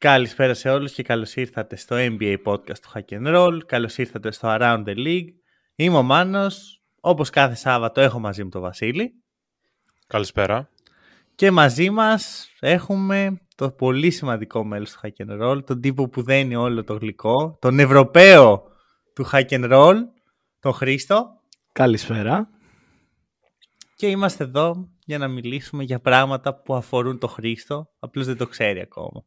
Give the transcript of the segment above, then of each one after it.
Καλησπέρα σε όλους και καλώς ήρθατε στο NBA podcast του Hack and Roll. Καλώς ήρθατε στο Around the League. Είμαι ο Μάνος. Όπως κάθε Σάββατο έχω μαζί μου τον Βασίλη. Καλησπέρα. Και μαζί μας έχουμε το πολύ σημαντικό μέλος του Hack and Roll, τον τύπο που δένει όλο το γλυκό, τον Ευρωπαίο του Hack and Roll, τον Χρήστο. Καλησπέρα. Και είμαστε εδώ για να μιλήσουμε για πράγματα που αφορούν τον Χρήστο, απλώς δεν το ξέρει ακόμα.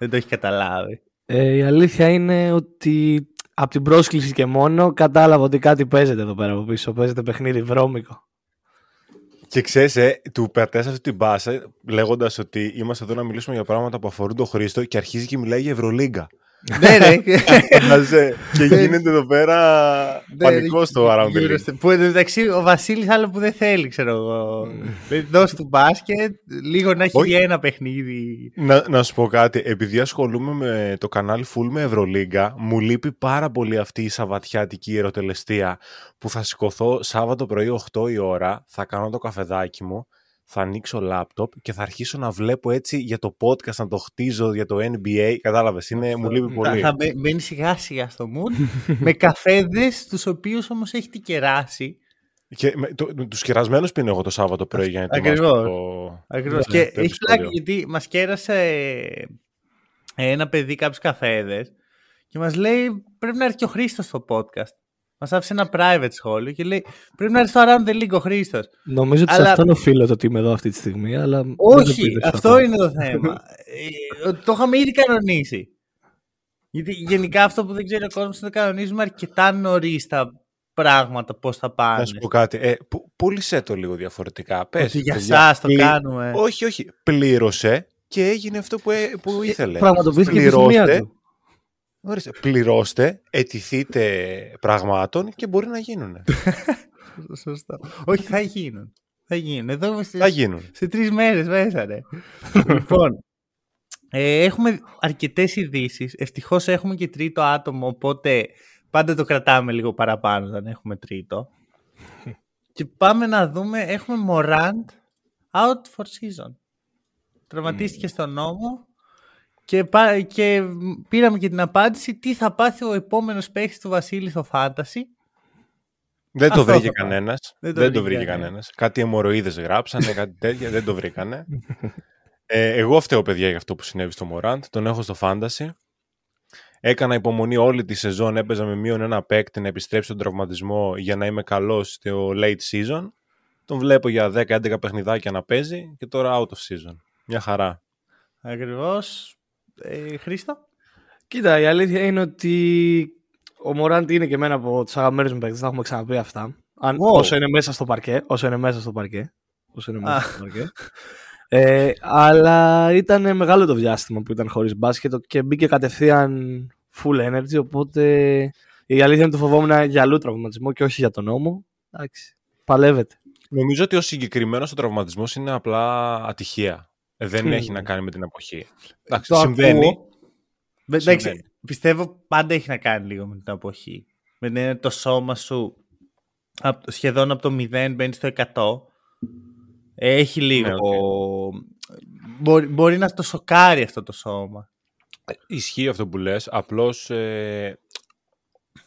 Δεν το έχει καταλάβει. Ε, η αλήθεια είναι ότι από την πρόσκληση και μόνο κατάλαβα ότι κάτι παίζεται εδώ πέρα από πίσω. Παίζεται παιχνίδι βρώμικο. Και ξέρεις, ε, του περτέ αυτή την μπάσα λέγοντας ότι είμαστε εδώ να μιλήσουμε για πράγματα που αφορούν τον Χρήστο και αρχίζει και μιλάει για Ευρωλίγκα. Ναι, ναι. και γίνεται εδώ πέρα πανικό στο Around the League. Που εντάξει ο Βασίλης άλλο που δεν θέλει, ξέρω εγώ. Δώσει του μπάσκετ, λίγο να έχει ένα παιχνίδι. Να, να σου πω κάτι. Επειδή ασχολούμαι με το κανάλι Full με Ευρωλίγκα, μου λείπει πάρα πολύ αυτή η σαβατιάτικη ερωτελεστία που θα σηκωθώ Σάββατο πρωί 8 η ώρα, θα κάνω το καφεδάκι μου θα ανοίξω λάπτοπ και θα αρχίσω να βλέπω έτσι για το podcast, να το χτίζω για το NBA. Κατάλαβες, είναι, μου λείπει πολύ. Θα μπαίνει σιγά σιγά στο mood, με καφέδες, τους οποίους όμως έχει την κεράσει. Και με, το, τους κερασμένους πίνω εγώ το Σάββατο πρωί για να ετοιμάσω το... Ακριβώς. Και έχει πλάκι γιατί μας κέρασε ένα παιδί κάποιους καφέδες και μας λέει πρέπει να έρθει και ο Χρήστος στο podcast. Μας άφησε ένα private σχόλιο και λέει: Πρέπει να έρθει στο Around the League ο Χρήστος. Νομίζω ότι αλλά... σε αυτόν οφείλω το ότι είμαι εδώ αυτή τη στιγμή. Αλλά Όχι, αυτό είναι το θέμα. Ε, το είχαμε ήδη κανονίσει. Γιατί γενικά αυτό που δεν ξέρει ο κόσμος είναι ότι κανονίζουμε αρκετά νωρίς τα πράγματα πώς θα πάνε. Να σου πω κάτι. Ε, πούλησε το λίγο διαφορετικά. Πες, ότι για εσά το κάνουμε. Όχι, όχι. Πλήρωσε και έγινε αυτό που, ε, που ήθελε. Πραγματοποιήθηκε η του. Ορίστε, πληρώστε, ετηθείτε πραγμάτων και μπορεί να γίνουν. Σωστά. Όχι, θα γίνουν. Θα γίνουν. Εδώ θα γίνουν. Σε τρεις μέρες μέσα, ρε. λοιπόν, ε, έχουμε αρκετές ειδήσεις. Ευτυχώς έχουμε και τρίτο άτομο, οπότε πάντα το κρατάμε λίγο παραπάνω όταν έχουμε τρίτο. και πάμε να δούμε. Έχουμε Morant out for season. Τραυματίστηκε στον νόμο και, και πήραμε και την απάντηση τι θα πάθει ο επόμενος παίχτης του Βασίλη στο Φάνταση. Δεν το βρήκε κανένας. Δεν το, βρήκε κανένας. Κάτι αιμορροίδε γράψανε, κάτι τέτοια. δεν το βρήκανε. Ε, εγώ φταίω, παιδιά, για αυτό που συνέβη στο Μωράντ. Τον έχω στο Φάνταση. Έκανα υπομονή όλη τη σεζόν. Έπαιζα με μείον ένα παίκτη να επιστρέψει τον τραυματισμό για να είμαι καλός στο late season. Τον βλέπω για 10-11 παιχνιδάκια να παίζει και τώρα out of season. Μια χαρά. Ακριβώς ε, Χρήστο. Κοίτα, η αλήθεια είναι ότι ο Μωράντ είναι και εμένα από τους αγαπημένους μου παίκτες. Θα έχουμε ξαναπεί αυτά. Αν, Όσο είναι μέσα στο παρκέ. Όσο είναι μέσα στο παρκέ. Όσο είναι μέσα στο παρκέ. Ε, αλλά ήταν μεγάλο το διάστημα που ήταν χωρίς μπάσκετ και μπήκε κατευθείαν full energy. Οπότε η αλήθεια είναι ότι φοβόμουν για αλλού τραυματισμό και όχι για τον νόμο. Εντάξει, παλεύεται. Νομίζω ότι ο συγκεκριμένος ο τραυματισμός είναι απλά ατυχία. Ε, δεν έχει να κάνει με την εποχή. Εντάξει, συμβαίνει. Εντάξει, πιστεύω πάντα έχει να κάνει λίγο με την εποχή. Με το σώμα σου σχεδόν από το 0 μπαίνει στο 100. Έχει λίγο. Ναι, μπορεί, μπορεί, να το σοκάρει αυτό το σώμα. Ε, ισχύει αυτό που λες. Απλώς ε,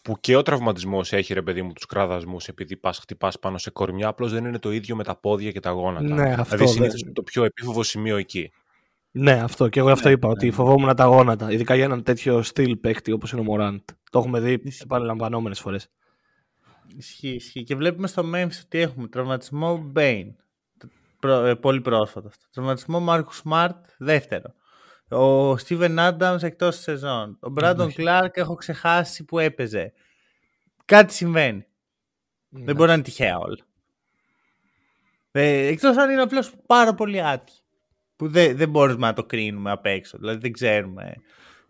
που και ο τραυματισμός έχει ρε παιδί μου τους κραδασμούς επειδή πας χτυπάς πάνω σε κορμιά, απλώς δεν είναι το ίδιο με τα πόδια και τα γόνατα. Ναι, αυτό, δηλαδή συνήθω είναι το πιο επίφοβο σημείο εκεί. Ναι, αυτό. Και εγώ αυτό ναι, είπα, ναι. ότι φοβόμουν τα γόνατα. Ειδικά για έναν τέτοιο στυλ παίχτη όπως είναι ο Μωράντ. Το έχουμε δει επαναλαμβανόμενες φορές. Ισχύει, ισχύει. Και βλέπουμε στο Memphis ότι έχουμε τραυματισμό Μπέιν. Ε, πολύ πρόσφατο αυτό. Τραυματισμό Μάρκου Σμαρτ, δεύτερο. Ο Στίβεν Άνταμ εκτός τη σεζόν. Ο Μπράντον Κλάρκ έχω ξεχάσει που έπαιζε. Κάτι συμβαίνει. Ναι. Δεν μπορεί να είναι τυχαία όλα. Ε, Εκτός αν είναι απλώς πάρα πολύ άτυχη. Που δεν, δεν μπορούμε να το κρίνουμε απ' έξω. Δηλαδή δεν ξέρουμε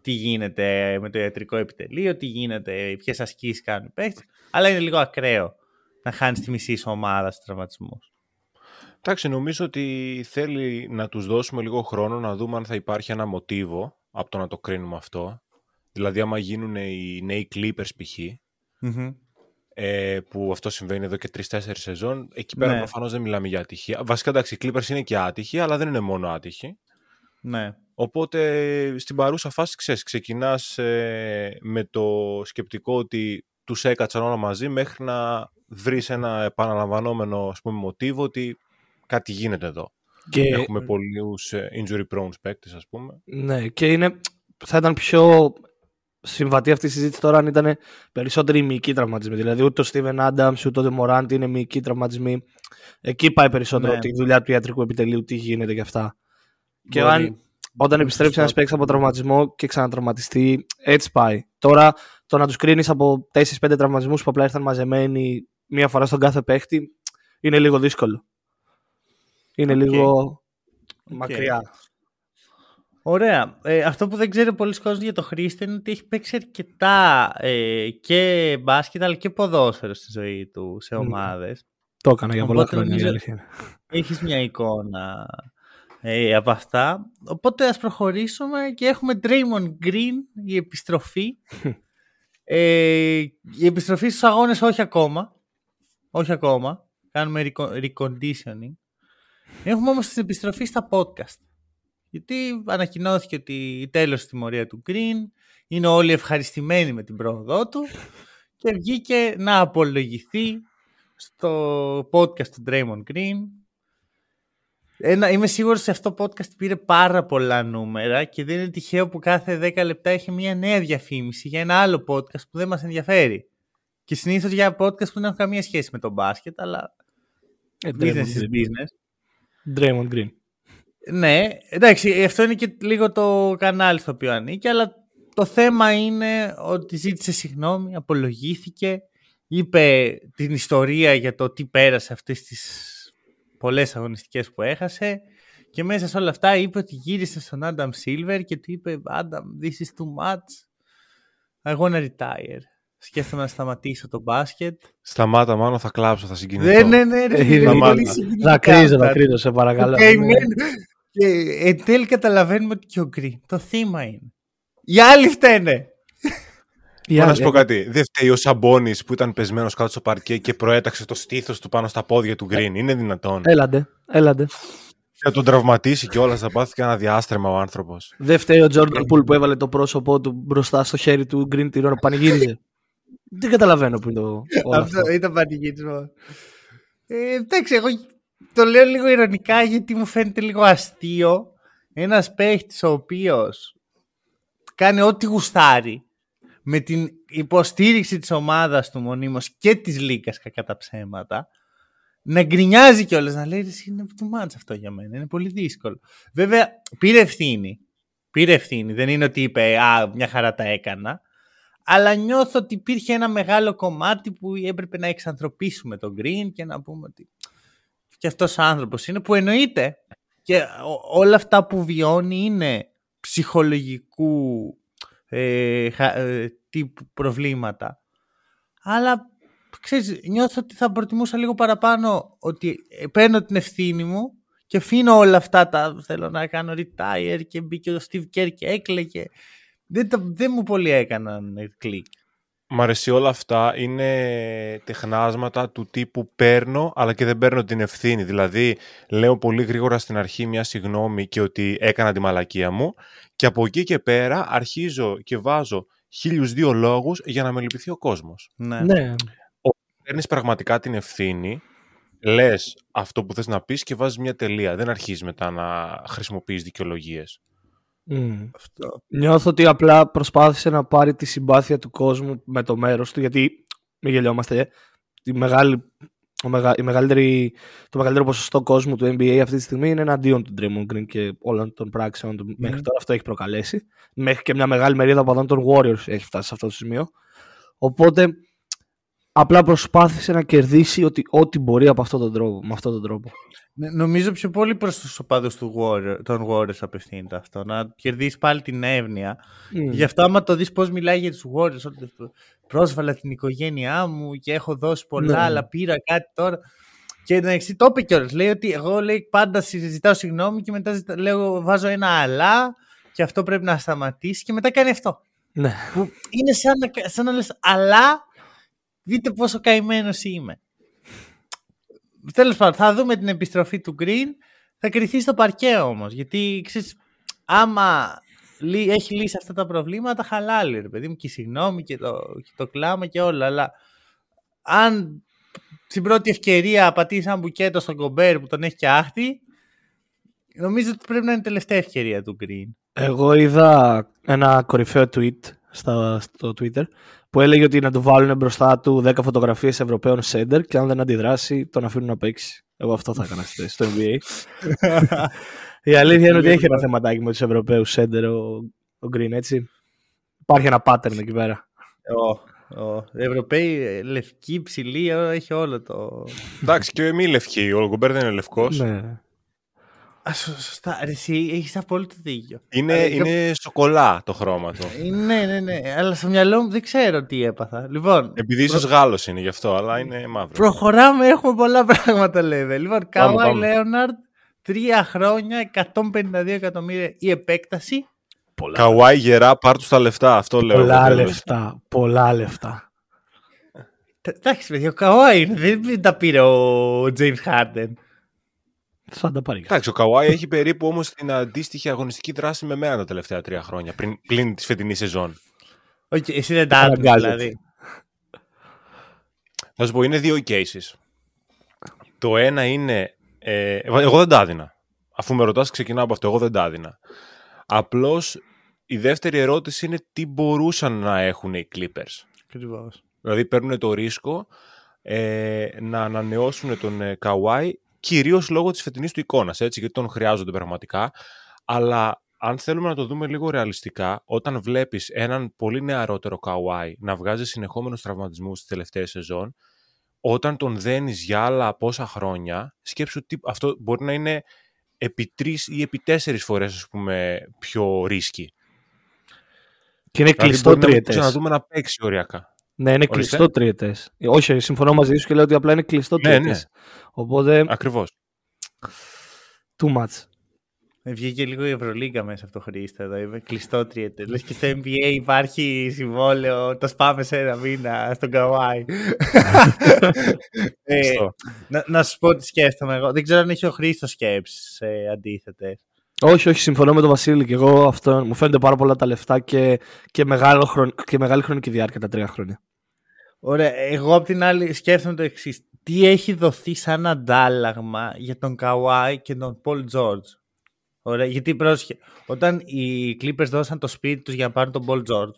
τι γίνεται με το ιατρικό επιτελείο, τι γίνεται, ποιες ασκήσεις κάνουν οι παίχτε. Αλλά είναι λίγο ακραίο να χάνεις τη μισή ομάδα στους τραυματισμούς. Εντάξει, νομίζω ότι θέλει να τους δώσουμε λίγο χρόνο να δούμε αν θα υπάρχει ένα μοτίβο από το να το κρίνουμε αυτό. Δηλαδή, άμα γίνουν οι νέοι Clippers π.χ., ε, που αυτό συμβαίνει εδώ και τρει-τέσσερι σεζόν, εκεί πέρα ναι. προφανώς δεν μιλάμε για ατυχία. Βασικά, εντάξει, οι Clippers είναι και άτυχοι, αλλά δεν είναι μόνο άτυχοι. Ναι. Οπότε, στην παρούσα φάση, ξέρεις, ξεκινάς ε, με το σκεπτικό ότι τους έκατσαν όλα μαζί μέχρι να βρεις ένα επαναλαμβανόμενο ας πούμε, μοτίβο ότι κάτι γίνεται εδώ. Και... Έχουμε πολλούς ε, injury prone παίκτες, ας πούμε. Ναι, και είναι, θα ήταν πιο συμβατή αυτή η συζήτηση τώρα αν ήταν περισσότεροι μυϊκοί τραυματισμοί. Δηλαδή ούτε ο Steven Adams ούτε ο Demorant είναι μυϊκοί τραυματισμοί. Εκεί πάει περισσότερο ναι. τη δουλειά του ιατρικού επιτελείου, τι γίνεται και αυτά. Και αν, όταν επιστρέψει ένας παίκτης από τραυματισμό και ξανατραυματιστεί, έτσι πάει. Τώρα το να τους κρίνεις από 4-5 τραυματισμούς που απλά ήρθαν μαζεμένοι μία φορά στον κάθε παίκτη είναι λίγο δύσκολο. Είναι λίγο μακριά. Ωραία. Ε, αυτό που δεν ξέρει πολλοί κόσμοι για το Χρήστη είναι ότι έχει παίξει αρκετά ε, και μπάσκετ αλλά και ποδόσφαιρο στη ζωή του σε ομάδες. Το έκανα για πολλά χρόνια. Έχεις μια εικόνα ε, από αυτά. Οπότε ας προχωρήσουμε και έχουμε Draymond Green, η επιστροφή. ε, η επιστροφή στους αγώνες όχι ακόμα. Όχι ακόμα. Κάνουμε reconditioning. Έχουμε όμως την επιστροφή στα podcast. Γιατί ανακοινώθηκε ότι τέλος στη τιμωρίας του Green, είναι όλοι ευχαριστημένοι με την πρόοδό του και βγήκε να απολογηθεί στο podcast του Draymond Green. Ένα, είμαι σίγουρος ότι αυτό το podcast πήρε πάρα πολλά νούμερα και δεν είναι τυχαίο που κάθε 10 λεπτά έχει μια νέα διαφήμιση για ένα άλλο podcast που δεν μας ενδιαφέρει. Και συνήθως για podcast που δεν έχουν καμία σχέση με το μπάσκετ, αλλά ε, business is business. Draymond Green. Ναι, εντάξει, αυτό είναι και λίγο το κανάλι στο οποίο ανήκει, αλλά το θέμα είναι ότι ζήτησε συγγνώμη, απολογήθηκε, είπε την ιστορία για το τι πέρασε αυτές τις πολλές αγωνιστικές που έχασε και μέσα σε όλα αυτά είπε ότι γύρισε στον Adam Silver και του είπε Adam, this is too much, I wanna retire. Σκέφτομαι να σταματήσω το μπάσκετ. Σταμάτα, μάλλον θα κλάψω, θα συγκινηθώ. Ναι, ναι, ναι. Θα κρίζω, θα κρίζω, σε παρακαλώ. Και εν τέλει καταλαβαίνουμε ότι και ο Γκριν το θύμα είναι. Οι άλλοι φταίνε. Για να σου πω κάτι. Δεν φταίει ο Σαμπόνι που ήταν πεσμένος κάτω στο παρκέ και προέταξε το στήθος του πάνω στα πόδια του Γκριν. Είναι δυνατόν. Έλαντε, έλαντε. Θα τον τραυματίσει κιόλας, θα πάθει και ένα διάστρεμα ο άνθρωπος. Δεν φταίει ο Τζόρνταν Πουλ που έβαλε το πρόσωπό του μπροστά στο χέρι του Γκριν την ώρα που πανηγύριζε. Δεν καταλαβαίνω που είναι το. Αυτό ήταν πανηγύρισμα. Ε, εντάξει, εγώ το λέω λίγο ηρωνικά γιατί μου φαίνεται λίγο αστείο ένας παίχτης ο οποίος κάνει ό,τι γουστάρει με την υποστήριξη της ομάδας του μονίμως και της Λίκας κατά τα ψέματα να γκρινιάζει κιόλας να λέει είναι του μάτς αυτό για μένα, είναι πολύ δύσκολο. Βέβαια πήρε ευθύνη, πήρε ευθύνη, δεν είναι ότι είπε α μια χαρά τα έκανα αλλά νιώθω ότι υπήρχε ένα μεγάλο κομμάτι που έπρεπε να εξανθρωπίσουμε τον Green και να πούμε ότι και αυτός άνθρωπος είναι που εννοείται και όλα αυτά που βιώνει είναι ψυχολογικού ε, ε, τύπου προβλήματα. Αλλά ξέρεις, νιώθω ότι θα προτιμούσα λίγο παραπάνω ότι παίρνω την ευθύνη μου και αφήνω όλα αυτά τα θέλω να κάνω retire και μπήκε ο Steve Kerr και έκλαιγε. Δεν, δεν μου πολύ έκαναν κλικ. Μ' αρέσει όλα αυτά είναι τεχνάσματα του τύπου παίρνω αλλά και δεν παίρνω την ευθύνη. Δηλαδή λέω πολύ γρήγορα στην αρχή μια συγγνώμη και ότι έκανα τη μαλακία μου και από εκεί και πέρα αρχίζω και βάζω χίλιους δύο λόγους για να με λυπηθεί ο κόσμος. Ναι. ναι. Παίρνεις πραγματικά την ευθύνη, λες αυτό που θες να πεις και βάζεις μια τελεία. Δεν αρχίζεις μετά να χρησιμοποιείς δικαιολογίες. Mm. Αυτό. Νιώθω ότι απλά προσπάθησε να πάρει τη συμπάθεια του κόσμου με το μέρος του, γιατί μην γελιόμαστε, η μεγάλη, η μεγαλύτερη, το μεγαλύτερο ποσοστό κόσμου του NBA αυτή τη στιγμή είναι εναντίον του Draymond Green και όλων των πράξεων του μέχρι τώρα. Αυτό έχει προκαλέσει. Μέχρι και μια μεγάλη μερίδα από των Warriors έχει φτάσει σε αυτό το σημείο. Οπότε απλά προσπάθησε να κερδίσει ότι, ό,τι μπορεί από αυτόν τον τρόπο, με αυτόν τον τρόπο. Ναι, νομίζω πιο πολύ προς τους οπαδούς του Warrior, των Warriors απευθύνεται αυτό. Να κερδίσεις πάλι την εύνοια. Mm. Γι' αυτό άμα το δεις πώς μιλάει για τους Warriors, ότι πρόσβαλα την οικογένειά μου και έχω δώσει πολλά, ναι. αλλά πήρα κάτι τώρα. Και να εξή το είπε κιόλας. Λέει ότι εγώ λέει, πάντα συζητάω συγγνώμη και μετά λέω, βάζω ένα αλλά και αυτό πρέπει να σταματήσει και μετά κάνει αυτό. Ναι. Που είναι σαν να, σαν να λες αλλά δείτε πόσο καημένος είμαι. Τέλος πάντων, θα δούμε την επιστροφή του Green. Θα κρυθεί στο παρκέ όμως. Γιατί ξέρεις, άμα έχει λύσει αυτά τα προβλήματα, χαλάει ρε παιδί μου. Και συγγνώμη και το, και το κλάμα και όλα. Αλλά αν στην πρώτη ευκαιρία πατήσεις ένα μπουκέτο στον κομπέρ που τον έχει και άχτη, νομίζω ότι πρέπει να είναι η τελευταία ευκαιρία του Green. Εγώ είδα ένα κορυφαίο tweet στα, στο Twitter που έλεγε ότι να του βάλουν μπροστά του 10 φωτογραφίες Ευρωπαίων σέντερ και αν δεν αντιδράσει τον αφήνουν να παίξει. Εγώ αυτό θα έκανα στο NBA. Η αλήθεια είναι ότι έχει ένα θεματάκι με τους Ευρωπαίους σέντερ ο, ο Green, έτσι. Υπάρχει ένα pattern εκεί πέρα. Ο Ευρωπαίοι λευκοί, ψηλοί, έχει όλο το. Εντάξει, και εμείς λευκοί. Ο Λογκομπέρ δεν είναι λευκός. Ναι. Α, σωστά. Εσύ έχεις απόλυτο δίκιο. Είναι, είναι σοκολά το χρώμα του. ναι, ναι, ναι. Αλλά στο μυαλό μου δεν ξέρω τι έπαθα. Λοιπόν, Επειδή ίσως προ... Γάλλος είναι γι' αυτό, αλλά είναι μαύρο. Προχωράμε, έχουμε πολλά πράγματα λέμε. Λοιπόν, Καουάι Λέοναρντ, τρία χρόνια, 152 εκατομμύρια η επέκταση. Πολλά. Καουάι γερά, πάρ τους τα λεφτά. Αυτό λέω. Πολλά λεφτά. Πολλά λεφτά. Εντάξει, παιδιά, ο Καουάι δεν τα πήρε ο James Harden. Θα τα πάρει. Εντάξει, ο Καουάι έχει περίπου όμως την αντίστοιχη αγωνιστική δράση με μένα τα τελευταία τρία χρόνια, πριν, πλην τη φετινή σεζόν. Όχι, okay, εσύ δεν τα άκουγες δηλαδή. Θα σου πω, είναι δύο cases. Το ένα είναι. Ε, εγώ δεν τα έδινα. Αφού με ρωτάς, ξεκινάω από αυτό. Εγώ δεν τα έδινα. Απλώς η δεύτερη ερώτηση είναι τι μπορούσαν να έχουν οι Clippers. Ακριβώς. Δηλαδή παίρνουν το ρίσκο ε, να ανανεώσουν τον ε, Kawhi κυρίως λόγω της φετινής του εικόνας, έτσι, γιατί τον χρειάζονται πραγματικά. Αλλά αν θέλουμε να το δούμε λίγο ρεαλιστικά, όταν βλέπεις έναν πολύ νεαρότερο Kawhi να βγάζει συνεχόμενους τραυματισμούς στι τελευταίες σεζόν, όταν τον δένεις για άλλα πόσα χρόνια, σκέψου ότι αυτό μπορεί να είναι επί τρεις ή επί τέσσερις φορές πιο ρίσκι. Και είναι δηλαδή κλειστό τριετέ. Να δούμε να παίξει οριακά. Ναι, είναι Ορίστε. κλειστό τριετέ. Όχι, συμφωνώ μαζί σου και λέω ότι απλά είναι κλειστό τριετέ. Ναι, ναι. Οπότε. Ακριβώς. Too much. Ε, βγήκε λίγο η Ευρωλίγκα μέσα από το Χρήστα εδώ. Είμαι κλειστό τριετέ. Λες και στο NBA υπάρχει συμβόλαιο. Το σπάμε σε ένα μήνα στον Καουάι. ε, να, να σου πω τι σκέφτομαι εγώ. Δεν ξέρω αν έχει ο Χρήστος σκέψεις ε, αντίθετες. Όχι, όχι, συμφωνώ με τον Βασίλη και εγώ αυτό. Μου φαίνονται πάρα πολλά τα λεφτά και, και, μεγάλο χρον, και μεγάλη χρονική διάρκεια τα τρία χρόνια. Ωραία. Εγώ απ' την άλλη σκέφτομαι το εξής. Τι έχει δοθεί σαν αντάλλαγμα για τον Καουάι και τον Πολ Τζόρτζ; Ωραία, γιατί πρόσχε, όταν οι Clippers δώσαν το σπίτι τους για να πάρουν τον Paul George,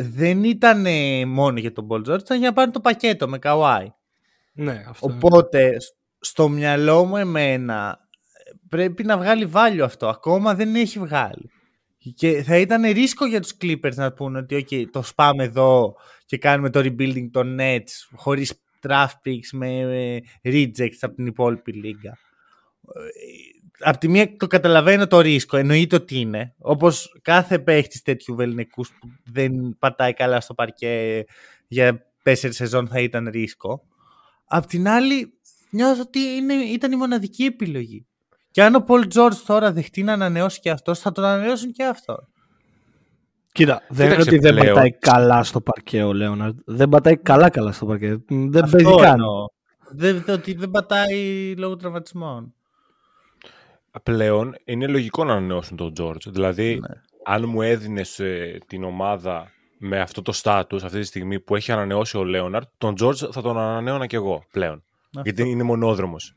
δεν ήταν μόνο για τον Paul George, ήταν για να πάρουν το πακέτο με Kawhi. Ναι, αυτό Οπότε, στο μυαλό μου εμένα, πρέπει να βγάλει value αυτό. Ακόμα δεν έχει βγάλει. Και θα ήταν ρίσκο για τους Clippers να πούνε ότι okay, το σπάμε εδώ και κάνουμε το rebuilding των Nets χωρίς draft picks με rejects από την υπόλοιπη λίγα απ' τη μία το καταλαβαίνω το ρίσκο, εννοείται ότι είναι. Όπως κάθε παίχτης τέτοιου βεληνικούς που δεν πατάει καλά στο παρκέ για τέσσερις σεζόν θα ήταν ρίσκο. Απ' την άλλη, νιώθω ότι είναι, ήταν η μοναδική επιλογή. Και αν ο Πολ Τζόρτζ τώρα δεχτεί να ανανεώσει και αυτός, θα τον ανανεώσουν και αυτό. Κοίτα, δεν είναι ότι δεν πατάει καλά στο παρκέ ο Λέοναρντ. Δεν πατάει καλά καλά στο παρκέ. Δεν παίζει καν. Δεν, ότι δεν πατάει λόγω τραυματισμών πλέον είναι λογικό να ανανεώσουν τον George. Δηλαδή, ναι. αν μου έδινες ε, την ομάδα με αυτό το στάτους αυτή τη στιγμή που έχει ανανεώσει ο Λέοναρτ, τον George θα τον ανανέωνα κι εγώ πλέον. Γιατί είναι μονόδρομος.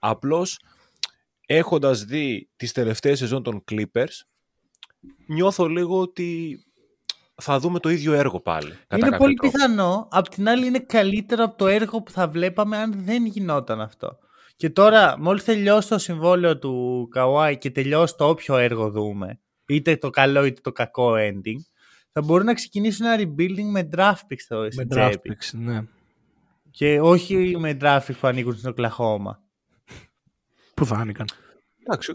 Απλώς, έχοντας δει τις τελευταίες σεζόν των Clippers, νιώθω λίγο ότι θα δούμε το ίδιο έργο πάλι. είναι πολύ πιθανό. Απ' την άλλη είναι καλύτερο από το έργο που θα βλέπαμε αν δεν γινόταν αυτό. Και τώρα, μόλις τελειώσει το συμβόλαιο του Καουάι και τελειώσει το όποιο έργο δούμε, είτε το καλό είτε το κακό ending, θα μπορούν να ξεκινήσουν ένα rebuilding με draft picks Με draft picks, ναι. Και όχι με draft picks που ανήκουν στην Οκλαχώμα. Πού θα άνοικαν. Εντάξει.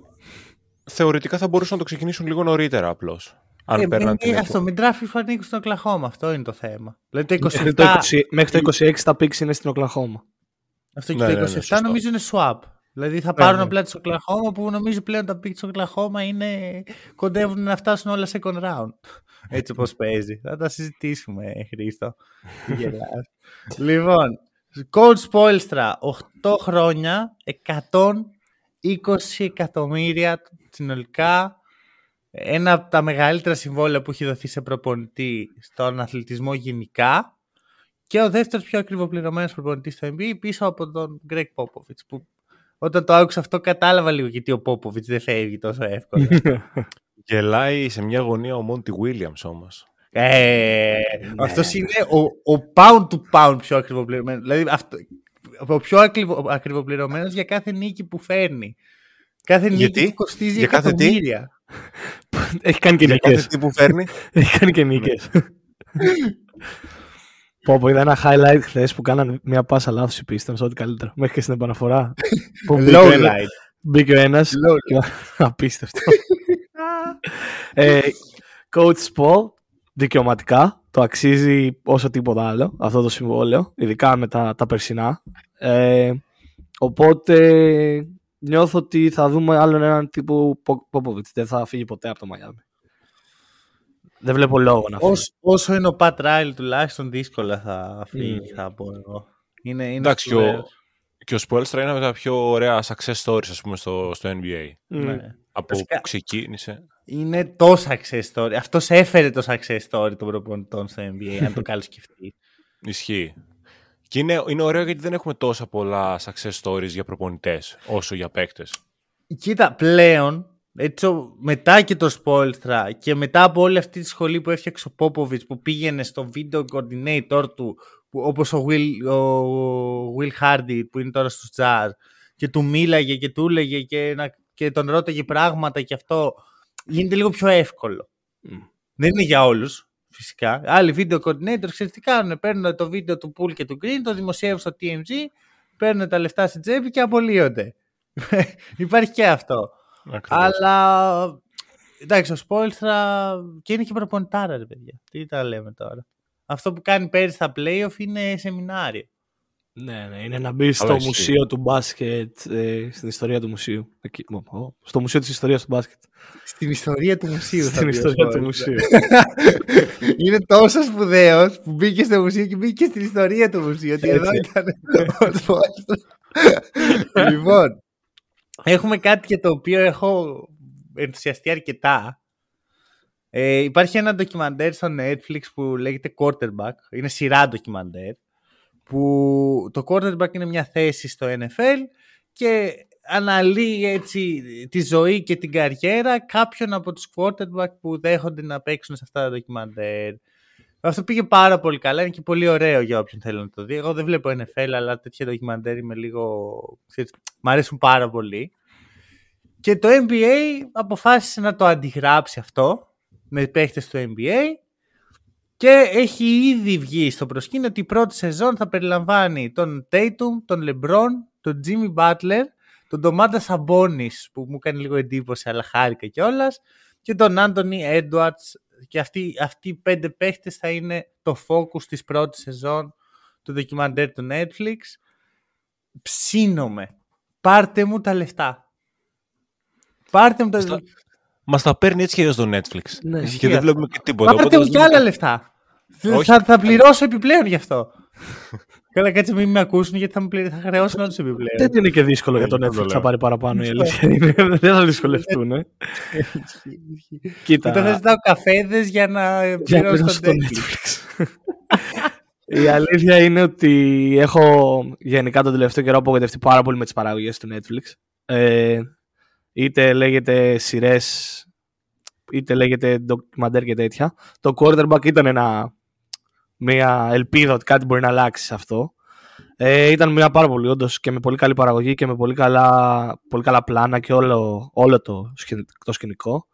Θεωρητικά θα μπορούσαν να το ξεκινήσουν λίγο νωρίτερα απλώς. Αν ε, παίρναν ε, την αυτό, με draft picks που ανήκουν στην Οκλαχώμα. Αυτό είναι το θέμα. Δηλαδή το 27, Μέχρι το, 20, μέχρι το 26 τα picks είναι στην Οκλαχώμα. αυτό και Ναι, το ναι, ναι, 27 σωστό. νομίζω είναι swap. Δηλαδή θα πάρουν ναι. απλά τη Οκλαχώμα που νομίζω πλέον τα picks τη Οκλαχώμα είναι... κοντεύουν να φτάσουν όλα second round. Έτσι όπως παίζει. Θα τα συζητήσουμε, Χρήστο. Τι γελάς. λοιπόν, Coach Spoilstra, 8 χρόνια, 120 εκατομμύρια συνολικά. Ένα από τα μεγαλύτερα συμβόλαια που έχει δοθεί σε προπονητή στον αθλητισμό γενικά. Και ο δεύτερος πιο ακριβοπληρωμένος προπονητής στο NBA πίσω από τον Greg Popovich. Που όταν το άκουσα αυτό κατάλαβα λίγο γιατί ο Popovich δεν φεύγει τόσο εύκολα. Γελάει σε μια γωνία ο Μόντι Williams όμως. Ε, αυτός είναι ο, ο pound to pound πιο ακριβοπληρωμένος. Δηλαδή αυτό, ο πιο ακριβο, ακριβοπληρωμένος για κάθε νίκη που φέρνει. Κάθε νίκη Γιατί; του κοστίζει Για κάθε τι; εκατομμύρια. Έχει κάνει και Για κάθε νίκες. τι που φέρνει; Έχει κάνει και νίκες. Πω πω, είδα ένα highlight χθες που κάνανε μια πάσα λάθος οι Pistons, ό,τι καλύτερο. Μέχρι και στην επαναφορά. Που μπήκε ο Low ένα- light. Μπήκε ο ένας. Low Απίστευτο. ε, Coach Paul, δικαιωματικά, το αξίζει όσο τίποτα άλλο αυτό το συμβόλαιο, ειδικά με τα, τα περσινά. Ε, οπότε νιώθω ότι θα δούμε άλλον έναν τύπου Popovich. Δεν θα φύγει ποτέ από το Miami. Δεν βλέπω λόγο να φύγει. Όσο, όσο είναι ο Pat Riley τουλάχιστον δύσκολα θα φύγει, Mm. θα πω εγώ. Είναι, είναι Εντάξει, και ο, σπουδαίος. και ο Spoelstra είναι από τα πιο ωραία success stories, ας πούμε, στο, στο NBA. Μμ. Ναι. Από Βασικά- που ξεκίνησε. Είναι το success story. Αυτός έφερε το success story των προπονητών στο NBA, αν το καλώς σκεφτείς. Ισχύει. Και είναι, είναι ωραίο γιατί δεν έχουμε τόσα πολλά success stories για προπονητές όσο για παίκτες. Κοίτα, πλέον, έτσι, ο- μετά και το Spoelstra και μετά από όλη αυτή τη σχολή που έφτιαξε ο Popovich που πήγαινε στο video coordinator του, που, όπως ο Will, ο Will Hardy που είναι τώρα στους Jazz και του μίλαγε και του έλεγε και, να, και τον ρώταγε πράγματα και αυτό γίνεται λίγο πιο εύκολο. Μμ. Δεν είναι για όλους, φυσικά. Άλλοι video coordinator, ξέρεις τι κάνουν. Παίρνουν το βίντεο του Pool και του Green, το δημοσιεύουν στο TMG, παίρνουν τα λεφτά στην τσέπη και απολύονται. Υπάρχει και αυτό. Ακριβώς. Αλλά εντάξει, ο Σπόλστρα και είναι και προπονητάρα, ρε παιδιά. Τι τα λέμε τώρα. Αυτό που κάνει πέρυσι στα playoff είναι σεμινάριο. Ναι, ναι, είναι να μπει στο Αλλά ισχύει. μουσείο του μπάσκετ, ε, στην ιστορία του μουσείου. Εκεί, ω, ω, στο μουσείο της ιστορίας του μπάσκετ. Στην ιστορία του μουσείου. θα Στην πει ο ιστορία του Σπόλστρα. μουσείου. είναι τόσο σπουδαίος που μπήκε στο μουσείο και μπήκε στην ιστορία του μουσείου. Ότι εδώ Έτσι. ήταν ο Σπόλστρα. λοιπόν, έχουμε κάτι για το οποίο έχω ενθουσιαστεί αρκετά. Ε, υπάρχει ένα ντοκιμαντέρ στο Netflix που λέγεται Quarterback. Είναι σειρά ντοκιμαντέρ. Που το quarterback είναι μια θέση στο NFL και αναλύει έτσι τη ζωή και την καριέρα κάποιων από τους quarterback που δέχονται να παίξουν σε αυτά τα ντοκιμαντέρ. Αυτό πήγε πάρα πολύ καλά, είναι και πολύ ωραίο για όποιον θέλει να το δει. Εγώ δεν βλέπω NFL, αλλά τέτοια ντοκιμαντέρ είμαι λίγο... Ξέρεις, μ' αρέσουν πάρα πολύ. Και το NBA αποφάσισε να το αντιγράψει αυτό με παίχτες του NBA και έχει ήδη βγει στο προσκήνιο ότι η πρώτη σεζόν θα περιλαμβάνει τον Tatum, τον LeBron, τον Jimmy Butler, τον Domantas Sabonis που μου κάνει λίγο εντύπωση αλλά χάρηκα κιόλας και τον Anthony Edwards και αυτοί, αυτοί οι πέντε παίχτες θα είναι το focus της πρώτης σεζόν του ντοκιμαντέρ του Netflix. Ψήνομαι. Πάρτε μου τα λεφτά. Πάρτε μου τα Στα- Μας τα παίρνει έτσι και εδώ στο Netflix. Ναι, και ισχύει δεν αυτό. βλέπουμε και τίποτα. Πάρτε οπότε μου ας κι δούμε άλλα κα- λεφτά. Όχι. Θα, θα πληρώσω επιπλέον γι' αυτό. Καλά, κάτσε μην με ακούσουν γιατί θα, μου πληρ... θα χρεώσουν όντω επιπλέον. Δεν είναι και δύσκολο για τον Ε, το Netflix να λέω. πάρει παραπάνω η αλήθεια. είναι. Δεν θα δυσκολευτούν. ε. Κοίτα. Μετά θα ζητάω καφέδες για να Για πληρώσω πληρώσω τον το Netflix. Η αλήθεια είναι ότι έχω γενικά τον τελευταίο καιρό απογοητευτεί πάρα πολύ με τις παραγωγές του Netflix. Ε, είτε λέγεται σειρές, είτε λέγεται ντοκιμαντέρ και τέτοια. Το quarterback ήταν ένα, μια ελπίδα ότι κάτι μπορεί να αλλάξει σε αυτό. Ε, ήταν μια πάρα πολύ όντως και με πολύ καλή παραγωγή και με πολύ καλά, πολύ καλά πλάνα και όλο, όλο το, σκηνη- το σκηνικό.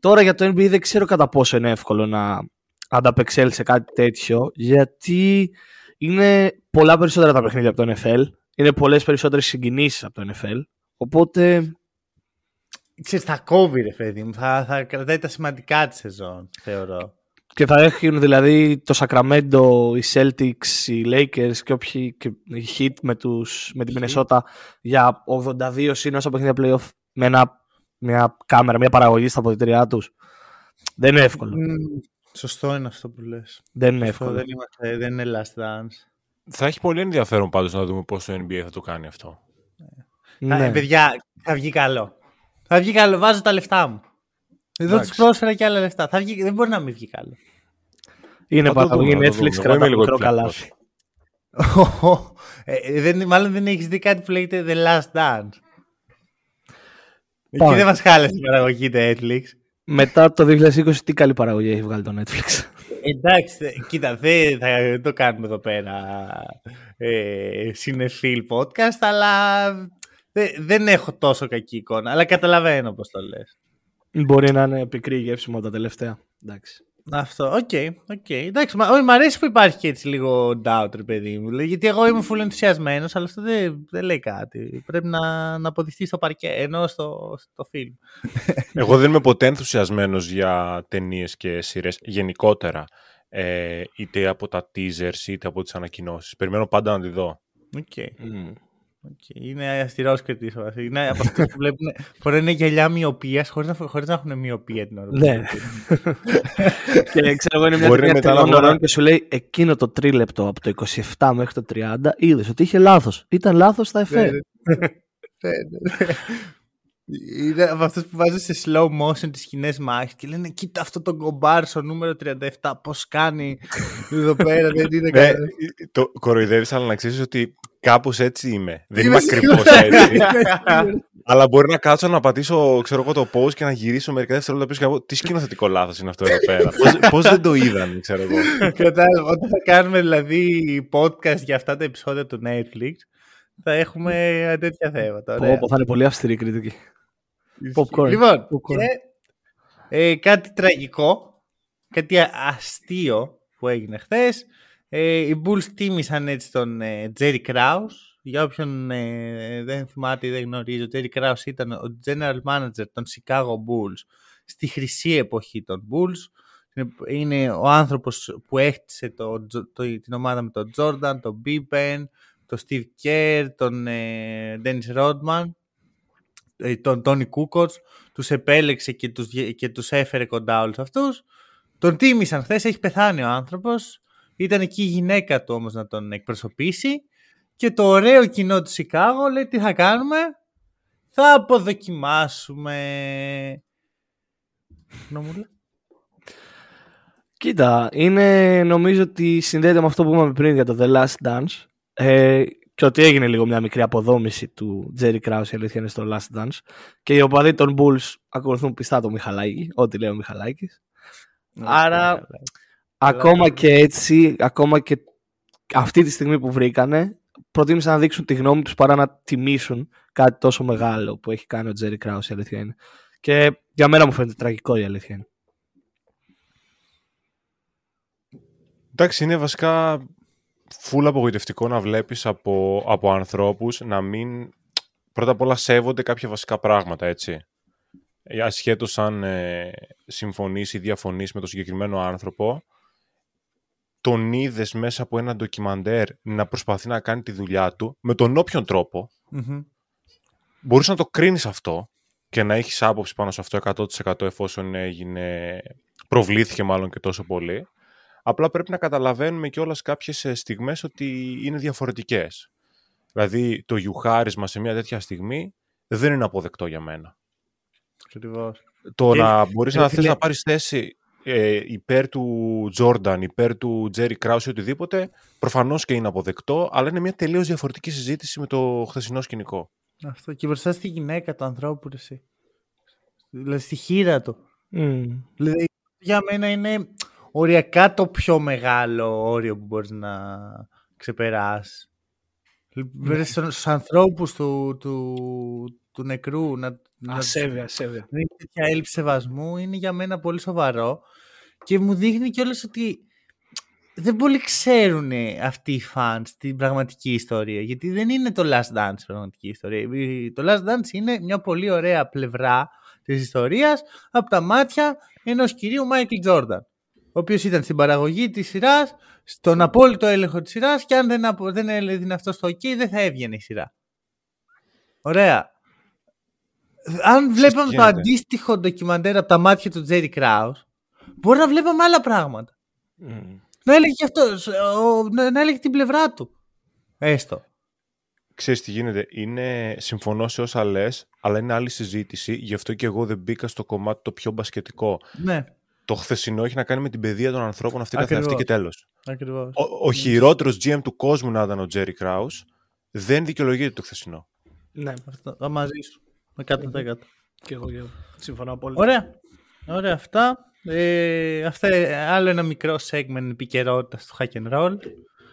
Τώρα για το NBA δεν ξέρω κατά πόσο είναι εύκολο να ανταπεξέλθει σε κάτι τέτοιο, γιατί είναι πολλά περισσότερα τα παιχνίδια από το NFL. Είναι πολλές περισσότερες συγκινήσεις από το NFL. Οπότε. Ξέρεις, θα κόβει ρε παιδί μου. Θα, θα κρατάει τα σημαντικά της σεζόν, θεωρώ. Και θα έχουν δηλαδή το Sacramento, οι Celtics, οι Lakers και όποιοι και οι Heat με, τους, με τη Minnesota για 82 συν όσα παιχνίδια playoff με ένα, μια κάμερα, μια παραγωγή στα αποδητήριά τους. Δεν είναι εύκολο. Mm, σωστό είναι αυτό που λες. Δεν είναι εύκολο. Δεν, είμαστε, δεν είναι last dance. Θα έχει πολύ ενδιαφέρον πάντως να δούμε πώς το NBA θα το κάνει αυτό. Ναι. ναι. παιδιά, θα βγει καλό. Θα βγει καλό. Βάζω τα λεφτά μου. Εδώ τους πρόσφερα και άλλα λεφτά. Θα βγει, δεν μπορεί να μην βγει καλό. Είναι παραγωγή Netflix, κρατά μικρό καλάθι. ε, δεν, μάλλον δεν έχεις δει κάτι που λέγεται The Last Dance. Εκεί δεν μας χάλεσε η παραγωγή Netflix. Μετά το 2020, τι καλή παραγωγή έχει βγάλει το Netflix; Εντάξει, κοίτα, δεν θα το κάνουμε εδώ πέρα ε, συνεφίλ podcast, αλλά δεν έχω τόσο κακή εικόνα. Αλλά καταλαβαίνω πώς το λες. Μπορεί να είναι πικρή γεύσιμο τα τελευταία. Εντάξει. Αυτό, OK, okay, okay. Εντάξει, μα, μ' αρέσει που υπάρχει και έτσι λίγο doubt, ρε παιδί μου. Γιατί εγώ είμαι full ενθουσιασμένος, αλλά αυτό δεν, δεν λέει κάτι. Πρέπει να, να αποδειχθεί στο παρκέ, ενώ στο, στο φιλμ. Εγώ δεν είμαι ποτέ ενθουσιασμένος για ταινίες και σειρές γενικότερα. Ε, είτε από τα teasers είτε από τις ανακοινώσεις. Περιμένω πάντα να τη δω. Okay. Mm. Okay. Είναι αυστηρός κριτής Είναι από αυτούς που βλέπουν. Μπορεί να είναι γυαλιά μοιοπίας χωρίς να, χωρίς να έχουν μοιοπία την ώρα. Ναι. και ξέρω εγώ είναι μια ταινία τριών ώρων και σου λέει εκείνο το τρίλεπτο από το 27 μέχρι το 30 είδες ότι είχε λάθος. Ήταν λάθος στα εφέ. Ναι, ναι, ναι. Είναι από αυτούς που βάζουν σε slow motion τις κοινέ μάχε και λένε Κοίτα αυτό το κομπάρ στο νούμερο 37, πώς κάνει εδώ πέρα, δεν είναι ναι, Το κοροϊδεύεις, αλλά να ξέρεις ότι κάπως έτσι είμαι. Δεν είμαι ακριβώς έτσι. αλλά μπορεί να κάτσω να πατήσω ξέρω εγώ, το post και να γυρίσω μερικά δευτερόλεπτα πίσω και να πω Τι σκηνοθετικό λάθος είναι αυτό εδώ πέρα. Πώς δεν το είδαν, ξέρω εγώ. Κατάλαβα. Όταν θα κάνουμε δηλαδή podcast για αυτά τα επεισόδια του Netflix, θα έχουμε τέτοια θέματα. Όπω θα είναι πολύ αυστηρή κριτική. Popcorn. Λοιπόν, Και, ε, κάτι τραγικό, κάτι αστείο που έγινε χθες. Ε, οι Bulls τίμησαν έτσι τον ε, Jerry Krause. Για όποιον ε, δεν θυμάται ή δεν γνωρίζει, ο Jerry Krause ήταν ο general manager των Chicago Bulls στη χρυσή εποχή των Bulls. Είναι ο άνθρωπος που έχτισε το, το, την ομάδα με τον Jordan, τον Pippen, τον Steve Kerr, τον ε, Dennis Rodman ε, τον Τόνι Κούκοτς, τους επέλεξε και τους, και τους έφερε κοντά όλους αυτούς. Τον τίμησαν χθες, έχει πεθάνει ο άνθρωπος. Ήταν εκεί η γυναίκα του όμως να τον εκπροσωπήσει. Και το ωραίο κοινό του Σικάγο λέει τι θα κάνουμε; Θα αποδοκιμάσουμε. Κοίτα, είναι νομίζω ότι συνδέεται με αυτό που είπαμε πριν για το The Last Dance. Ε, και ότι έγινε λίγο μια μικρή αποδόμηση του Jerry Krause, η αλήθεια είναι στο Last Dance. Και οι οπαδοί των Bulls ακολουθούν πιστά το Μιχαλάκη, ό,τι λέει ο Μιχαλάκης. Ναι, Άρα, ακόμα και έτσι, ακόμα και αυτή τη στιγμή που βρήκανε, προτίμησαν να δείξουν τη γνώμη τους παρά να τιμήσουν κάτι τόσο μεγάλο που έχει κάνει ο Jerry Krause, η αλήθεια είναι. Και για μένα μου φαίνεται τραγικό η αλήθεια είναι. Εντάξει, είναι βασικά φουλ απογοητευτικό να βλέπεις από, από ανθρώπους να μην πρώτα απ' όλα σέβονται κάποια βασικά πράγματα, έτσι. Ε, ασχέτως αν ε, συμφωνείς ή διαφωνείς με τον συγκεκριμένο άνθρωπο, τον είδες μέσα από ένα ντοκιμαντέρ να προσπαθεί να κάνει τη δουλειά του με τον όποιον τρόπο. Mm-hmm. Μπορείς να το κρίνεις αυτό και να έχεις άποψη πάνω σε αυτό 100% εφόσον έγινε, προβλήθηκε μάλλον και τόσο πολύ. Απλά πρέπει να καταλαβαίνουμε κιόλας κάποιες στιγμές ότι είναι διαφορετικές. Δηλαδή, το γιουχάρισμα σε μια τέτοια στιγμή δεν είναι αποδεκτό για μένα. Ακριβώς. Το να μπορείς να θες να πάρεις θέση ε, υπέρ του Τζόρνταν, υπέρ του Τζέρι Κράους ή οτιδήποτε, προφανώς και είναι αποδεκτό, αλλά είναι μια τελείως διαφορετική συζήτηση με το χθεσινό σκηνικό. Αυτό. Και μπροστά στη γυναίκα του ανθρώπου, εσύ. Δηλαδή στη χείρα του. Mm. Δηλαδή, για μένα είναι οριακά το πιο μεγάλο όριο που μπορείς να ξεπεράσει. Ναι. Στους ανθρώπους του, του, του νεκρού να, ασέβεια, ασέβεια. να τέτοια έλλειψη σεβασμού είναι για μένα πολύ σοβαρό Και μου δείχνει κιόλας ότι δεν πολύ ξέρουν αυτοί οι fans την πραγματική ιστορία. Γιατί δεν είναι το Last Dance η πραγματική ιστορία. Το Last Dance είναι μια πολύ ωραία πλευρά της ιστορίας από τα μάτια ενός κυρίου Μάικλ Τζόρνταν. Ο οποίος ήταν στην παραγωγή της σειράς, στον απόλυτο έλεγχο της σειράς και αν δεν, δεν έδινε αυτός στο OK, δεν θα έβγαινε η σειρά. Ωραία. Αν βλέπαμε το αντίστοιχο ντοκιμαντέρ από τα μάτια του Τζέρι Κράους, μπορεί να βλέπαμε άλλα πράγματα. Mm. Να έλεγε και αυτό, να έλεγε την πλευρά του. Έστω. Ξέρεις τι γίνεται, είναι, συμφωνώ σε όσα λες, αλλά είναι άλλη συζήτηση, γι' αυτό και εγώ δεν μπήκα στο κομμάτι το πιο μπασκετικό. Ναι. Το χθεσινό έχει να κάνει με την παιδεία των ανθρώπων αυτή καθ' και τέλος. Ακριβώς. Ο, ο χειρότερος GM του κόσμου να ήταν ο Τζέρι Κράους, δεν δικαιολογείται το χθεσινό. Ναι, αυτό, μαζί σου. 100%. Και εγώ, εγώ. Συμφωνώ πολύ. Ωραία. Ωραία, αυτά. Ε, αυτά άλλο ένα μικρό segment επικαιρότητας του hack and roll.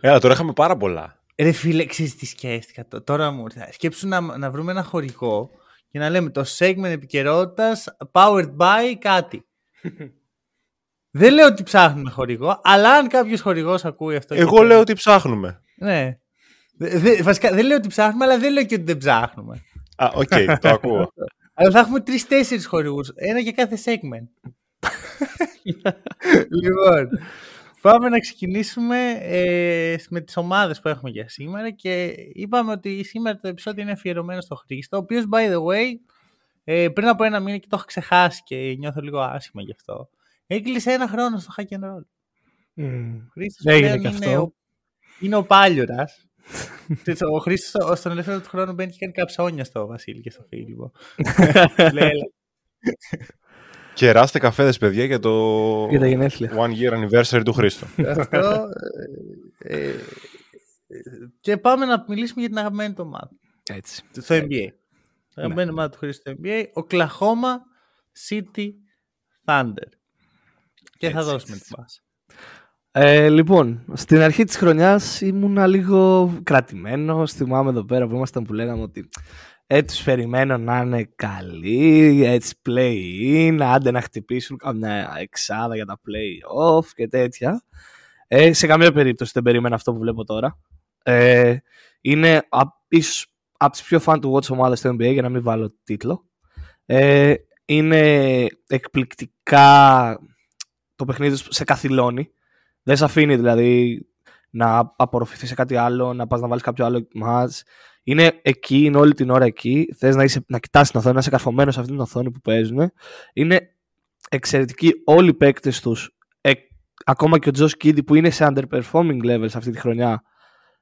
Έλα, τώρα είχαμε πάρα πολλά. Ρε φίλε, ξέρεις τι σκέφτηκα. Τώρα μου ήρθε. Σκέψου να, να βρούμε ένα χωρικό και να λέμε το segment επικαιρότητας powered by κάτι. Δεν λέω ότι ψάχνουμε χορηγό, αλλά αν κάποιος χορηγό ακούει αυτό. Εγώ λέω ότι ψάχνουμε. Ναι. Δε, βασικά δεν λέω ότι ψάχνουμε, αλλά δεν λέω και ότι δεν ψάχνουμε. Α, OK, okay, το ακούω. αλλά θα έχουμε τρει-τέσσερι χορηγούς. Ένα για κάθε segment. λοιπόν, πάμε να ξεκινήσουμε ε, με τις ομάδες που έχουμε για σήμερα και είπαμε ότι σήμερα το επεισόδιο είναι αφιερωμένο στο Χρήστο, ο οποίος, by the way, ε, πριν από ένα μήνα και το έχω ξεχάσει και νιώθω λίγο άσχημα γι' αυτό, έκλεισε ένα χρόνο στο Hack and Roll. Mm. Χρήστος είναι, είναι, ο, είναι ο Πάλιορας. Ο Χρήστος στον ελεύθερο του χρόνου μπαίνει και κάνει καψόνια στο Βασίλη και στο Φίλιππο. Κεράστε καφέδες, παιδιά, για το για τα γενέθλια. One Year Anniversary του Χρήστο. Αυτό. Ε, ε, και πάμε να μιλήσουμε για την αγαπημένη του ομάδα. Έτσι. Στο NBA. Ναι. Αγαπημένη ομάδα του Χρήστο στο NBA. Oklahoma City Thunder. Και θα δώσουμε την πάσα. Ε, λοιπόν, στην αρχή της χρονιάς ήμουνα λίγο κρατημένος. Θυμάμαι εδώ πέρα που ήμασταν που λέγαμε ότι έτσι περιμένω να είναι καλή, έτσι play-in, άντε να χτυπήσουν καμιά εξάδα για τα play-off και τέτοια. Ε, σε καμία περίπτωση δεν περίμενα αυτό που βλέπω τώρα. Ε, είναι ίσως από τις πιο fan του watch ομάδες στο NBA για να μην βάλω τίτλο. Ε, είναι εκπληκτικά το παιχνίδι σε καθυλώνει. Δεν σε αφήνει δηλαδή να απορροφηθεί σε κάτι άλλο, να πας να βάλεις κάποιο άλλο match είναι εκεί, είναι όλη την ώρα εκεί. Θες να, είσαι, να κοιτάς την οθόνη, να είσαι καρφωμένος σε αυτή την οθόνη που παίζουν. Είναι εξαιρετικοί όλοι οι παίκτες τους. Ε, ακόμα και ο Τζος Κίδη που είναι σε underperforming levels αυτή τη χρονιά.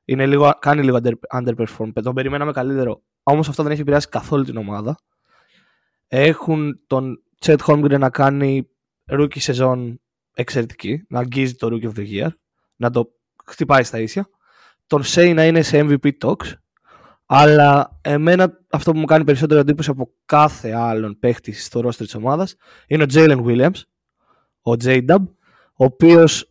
Είναι λίγο, κάνει λίγο under, underperform. Τον περιμέναμε καλύτερο. Όμως αυτό δεν έχει επηρεάσει καθόλου την ομάδα. Έχουν τον Chet Holmgren να κάνει rookie σεζόν εξαιρετική, να αγγίζει το rookie of the year, να το χτυπάει στα ίσια. Τον Say να είναι σε MVP talks αλλά εμένα αυτό που μου κάνει περισσότερο εντύπωση από κάθε άλλον παίχτη στο ρόστερ της ομάδας είναι ο Jalen Williams, ο J-Dub, ο οποίος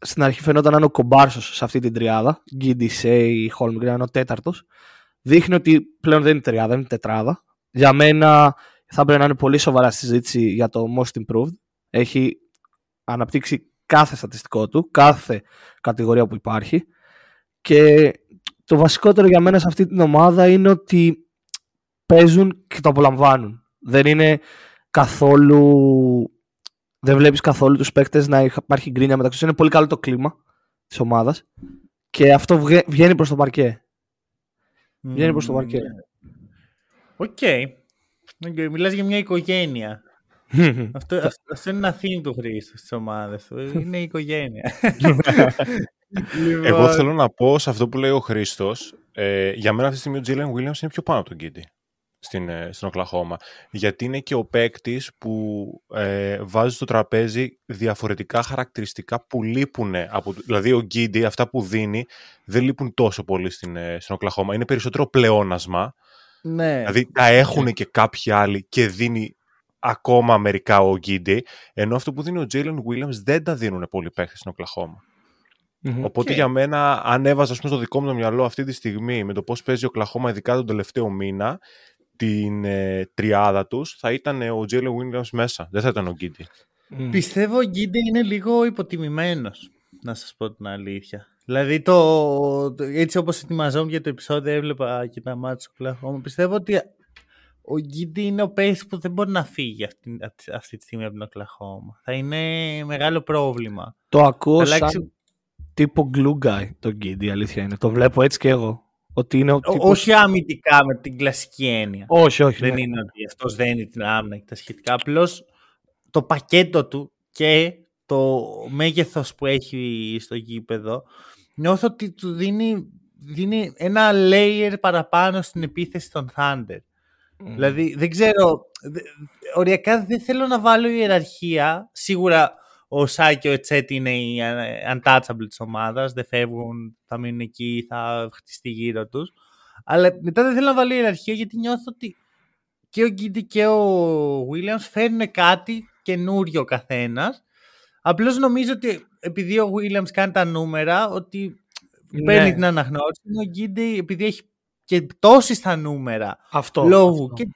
στην αρχή φαινόταν να είναι ο κομπάρσος σε αυτή την τριάδα. Γκίντι, Σέι, Holmgren, ο τέταρτος. Δείχνει ότι πλέον δεν είναι τριάδα, είναι τετράδα. Για μένα θα πρέπει να είναι πολύ σοβαρά συζήτηση για το Most Improved. Έχει αναπτύξει κάθε στατιστικό του, κάθε κατηγορία που υπάρχει. Και το βασικότερο για μένα σε αυτή την ομάδα είναι ότι παίζουν και το απολαμβάνουν. Δεν είναι καθόλου... Δεν βλέπεις καθόλου τους παίκτες να υπάρχει γκρίνια μεταξύ τους. Είναι πολύ καλό το κλίμα της ομάδας και αυτό βγαίνει προς το παρκέ. Βγαίνει προς το παρκέ. OK. Okay. Μιλάς για μια οικογένεια. αυτό, αυτό, είναι ένα theme του Χρήστο στις ομάδες του. Είναι η οικογένεια. Λοιπόν... Εγώ θέλω να πω σε αυτό που λέει ο Χρήστος. Ε, για μένα αυτή τη στιγμή ο Τζίλεν Williams είναι πιο πάνω από τον Κίντι στην, ε, στην Οκλαχώμα. Γιατί είναι και ο παίκτης που ε, βάζει στο τραπέζι διαφορετικά χαρακτηριστικά που λείπουν. Από, δηλαδή ο Γκίντι, αυτά που δίνει, δεν λείπουν τόσο πολύ στην, ε, στην Οκλαχώμα. Είναι περισσότερο πλεόνασμα. Ναι. Δηλαδή τα έχουν και κάποιοι άλλοι και δίνει ακόμα μερικά ο Γκίντι. Ενώ αυτό που δίνει ο Τζέιλεν Williams δεν τα δίνουν πολλοί παίχτες στην Οκλαχώμα. Mm-hmm. Οπότε για μένα, αν έβαζα πούμε, στο δικό μου το μυαλό αυτή τη στιγμή με το πώς παίζει ο Κλαχώμα, ειδικά τον τελευταίο μήνα, την ε, τριάδα τους, θα ήταν ο Τζέιλεν Williams μέσα. Δεν θα ήταν ο Γκίντι. Mm. Πιστεύω ο Γκίντε είναι λίγο υποτιμημένος, να σας πω την αλήθεια. Δηλαδή, το, έτσι όπως ετοιμαζόμουν για το επεισόδιο, έβλεπα και τα μάτια του Κλαχώμα. Πιστεύω ότι ο Γκίντι είναι ο παίκτης που δεν μπορεί να φύγει αυτή, αυτή τη στιγμή από την Οκλαχώμα. Θα είναι μεγάλο πρόβλημα. Το ακούω αλλάξει... σαν τύπο glue guy το Γκίντι, αλήθεια είναι. Το βλέπω έτσι και εγώ. Ότι είναι ο τύπος... Όχι αμυντικά με την κλασική έννοια. Όχι, όχι. Δεν ναι. είναι ότι αυτός δεν είναι την άμυνα και τα σχετικά. Απλώς το πακέτο του και το μέγεθος που έχει στο γήπεδο νιώθω ότι του δίνει, δίνει ένα layer παραπάνω στην επίθεση των Thunder. Δηλαδή δεν ξέρω, οριακά δεν θέλω να βάλω ιεραρχία. Σίγουρα ο Σάι και ο Ετσέτ είναι οι untouchable της ομάδας, δεν φεύγουν, θα μείνουν εκεί, θα χτιστεί γύρω τους. Αλλά μετά δεν θέλω να βάλω ιεραρχία γιατί νιώθω ότι και ο Γκίντι και ο Williams φέρνουν κάτι καινούριο καθένας. Απλώς νομίζω ότι επειδή ο Williams κάνει τα νούμερα, ότι ναι. παίρνει την αναγνώριση. Ο Γκίντι, επειδή έχει και τόση στα νούμερα αυτό, λόγου και,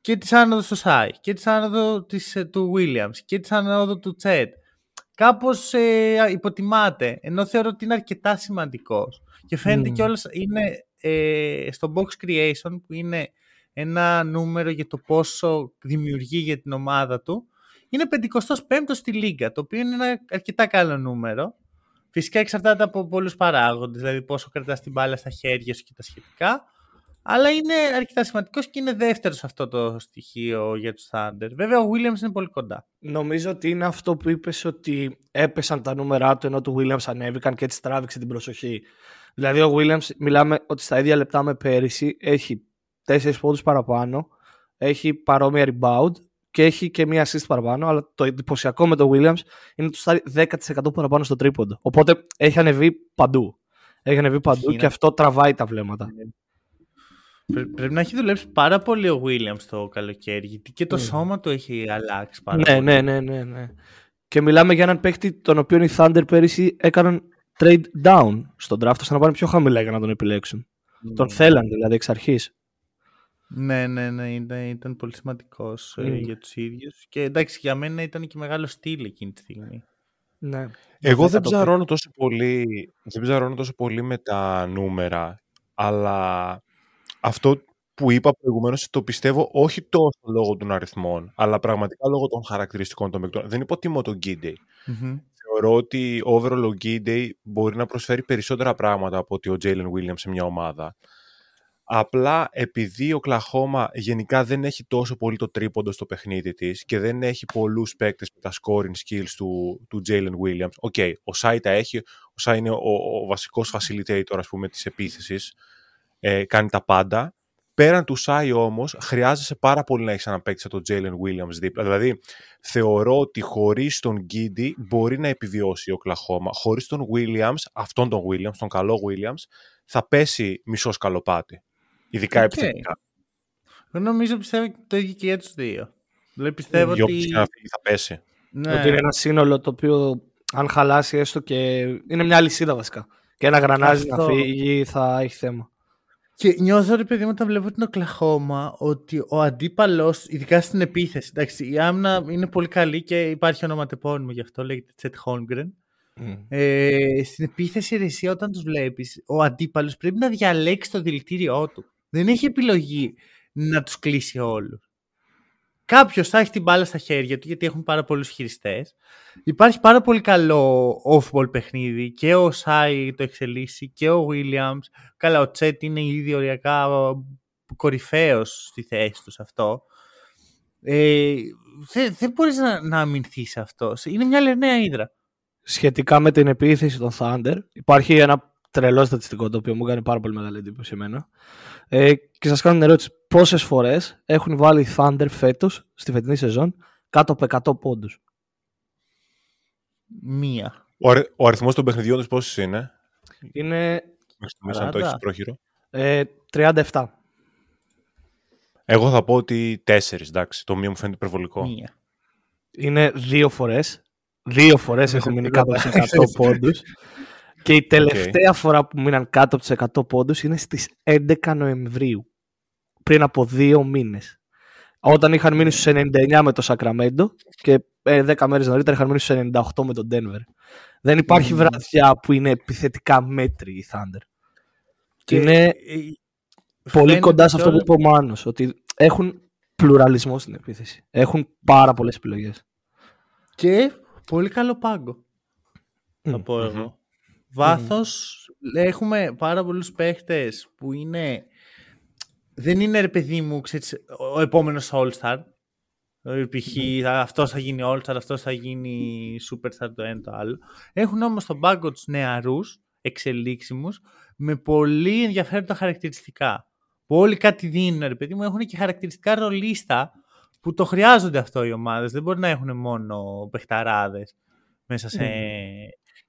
και της άνοδος του Σάι και της άνοδο της, ε, του Williams και της άνοδο του Τσέτ. Κάπως ε, υποτιμάται, ενώ θεωρώ ότι είναι αρκετά σημαντικός. Και φαίνεται mm. κιόλας είναι ε, στο Box Creation που είναι ένα νούμερο για το πόσο δημιουργεί για την ομάδα του είναι 55ο στη Λίγκα, το οποίο είναι ένα αρκετά καλό νούμερο. Φυσικά εξαρτάται από πολλούς παράγοντες, δηλαδή πόσο κρατάς την μπάλα στα χέρια σου και τα σχετικά. Αλλά είναι αρκετά σημαντικός και είναι δεύτερος σε αυτό το στοιχείο για τους Thunder. Βέβαια, ο Williams είναι πολύ κοντά. Νομίζω ότι είναι αυτό που είπες ότι έπεσαν τα νούμερά του ενώ του Williams ανέβηκαν και έτσι τράβηξε την προσοχή. Δηλαδή, ο Williams, μιλάμε ότι στα ίδια λεπτά με πέρυσι έχει 4 πόντους παραπάνω, έχει παρόμοια rebound και έχει και μία assist παραπάνω, αλλά το εντυπωσιακό με το Williams είναι ότι του στάρει 10% παραπάνω στο τρίποντο. Οπότε έχει ανεβεί παντού. Έχει ανεβεί παντού και αυτό τραβάει τα βλέμματα. πρέπει να έχει δουλέψει πάρα πολύ ο Williams το καλοκαίρι, γιατί και το ναι. σώμα του έχει αλλάξει πάρα ναι, πολύ. Ναι, ναι, ναι, ναι. Και μιλάμε για έναν παίχτη τον οποίο οι Thunder πέρυσι έκαναν trade down στον draft, ώστε να πάνε πιο χαμηλά για να τον επιλέξουν. Τον ναι. θέλαν δηλαδή εξ αρχής. Ναι, ναι, ναι, ήταν, ήταν πολύ σημαντικός ε, για τους ίδιους. Και εντάξει, για μένα ήταν και μεγάλο στυλ εκείνη τη στιγμή. Ναι. Εγώ δεν ψαρώνω, τόσο πολύ, δεν ψαρώνω τόσο πολύ με τα νούμερα, αλλά αυτό που είπα προηγουμένως το πιστεύω όχι τόσο λόγω των αριθμών, αλλά πραγματικά λόγω των χαρακτηριστικών των παικτών. Δεν υποτιμώ τον Γκίντι. Mm-hmm. Θεωρώ ότι overall ο Γκίντι μπορεί να προσφέρει περισσότερα πράγματα από ότι ο Jalen Williams σε μια ομάδα. Απλά επειδή Οκλαχόμα γενικά δεν έχει τόσο πολύ το τρίποντο στο παιχνίδι της και δεν έχει πολλούς παίκτες με τα scoring skills του, του Jalen Williams. OK, okay, ο Σάι τα έχει, ο Σάι είναι ο, ο βασικός facilitator ας πούμε της επίθεσης, ε, κάνει τα πάντα. Πέραν του Σάι όμως χρειάζεσαι πάρα πολύ να έχεις ένα παίκτη σαν τον Jalen Williams δίπλα. Δηλαδή θεωρώ ότι χωρίς τον Γκίντι μπορεί να επιβιώσει ο Κλαχώμα. Χωρίς τον Williams, αυτόν τον Williams, τον καλό Williams, θα πέσει μισός σκαλοπάτι. Ειδικά okay. επιθετικά. Εγώ νομίζω πιστεύω το ίδιο και για τους δύο. Δηλαδή πιστεύω ότι. Όποιο να φύγει θα πέσει. Ναι. Ότι είναι ένα σύνολο το οποίο αν χαλάσει έστω και. είναι μια αλυσίδα βασικά. Και ένα γρανάζι Αυτό... να φύγει θα έχει θέμα. Και νιώθω ρε παιδί μου όταν βλέπω την Οκλαχώμα ότι ο αντίπαλος, ειδικά στην επίθεση, εντάξει, η άμυνα είναι πολύ καλή και υπάρχει ονοματεπώνυμο γι' αυτό, λέγεται Τσέτ Χόλμγκρεν. Mm. Ε, στην επίθεση ρεσία όταν τους βλέπεις, ο αντίπαλος πρέπει να διαλέξει το δηλητήριό του δεν έχει επιλογή να τους κλείσει όλους. Κάποιος θα έχει την μπάλα στα χέρια του γιατί έχουν πάρα πολλούς χειριστές. Υπάρχει πάρα πολύ καλό off-ball παιχνίδι και ο Σάι το εξελίσσει και ο Williams. Καλά, ο Τσέτ είναι ήδη οριακά κορυφαίος στη θέση τους αυτό. Ε, δεν, δεν μπορείς να, να αμυνθείς αυτό. Είναι μια λερναία ύδρα. Σχετικά με την επίθεση των Thunder, υπάρχει ένα τρελό στατιστικό το οποίο μου κάνει πάρα πολύ μεγάλη εντύπωση εμένα. Ε, και σας κάνω την ερώτηση, πόσες φορές έχουν βάλει Thunder φέτος στη φετινή σεζόν κάτω από 100 πόντους; Μία. Ο, αρι, ο αριθμός των παιχνιδιών τους πόσες είναι; Είναι. Μέχρι αν το έχεις πρόχειρο. Ε, 37. Εγώ θα πω ότι 4, εντάξει. Το μία μου φαίνεται υπερβολικό. Μία. Είναι δύο φορές. Δύο φορές έχουν μείνει κάτω από 100 πόντους. Και η τελευταία φορά που μείναν κάτω από τους 100 πόντους είναι στις 11 Νοεμβρίου. Πριν από δύο μήνες. Όταν είχαν μείνει στους 99 με το Sacramento και 10 ε, μέρες νωρίτερα είχαν μείνει στους 98 με τον Denver. Δεν υπάρχει mm. βραδιά που είναι επιθετικά μέτρη η Thunder. Και είναι πολύ κοντά σε αυτό που είπε ο Μάνος, ότι έχουν πλουραλισμό στην επίθεση. Έχουν πάρα πολλές επιλογές. Και πολύ καλό πάγκο. Θα πω εγώ. Βάθος, έχουμε πάρα πολλούς παίχτες που είναι... Δεν είναι ρε παιδί μου, ξέρεις, ο επόμενος All-Star. Π.χ. αυτός θα γίνει All-Star, αυτός θα γίνει Superstar το ένα το άλλο. Έχουν όμως τον πάγκο τους νεαρούς, εξελίξιμους, με πολύ ενδιαφέροντα χαρακτηριστικά. Που όλοι κάτι δίνουν, ρε παιδί μου, έχουν και χαρακτηριστικά ρολίστα που το χρειάζονται αυτό οι ομάδες. Δεν μπορεί να έχουν μόνο παιχταράδες μέσα σε.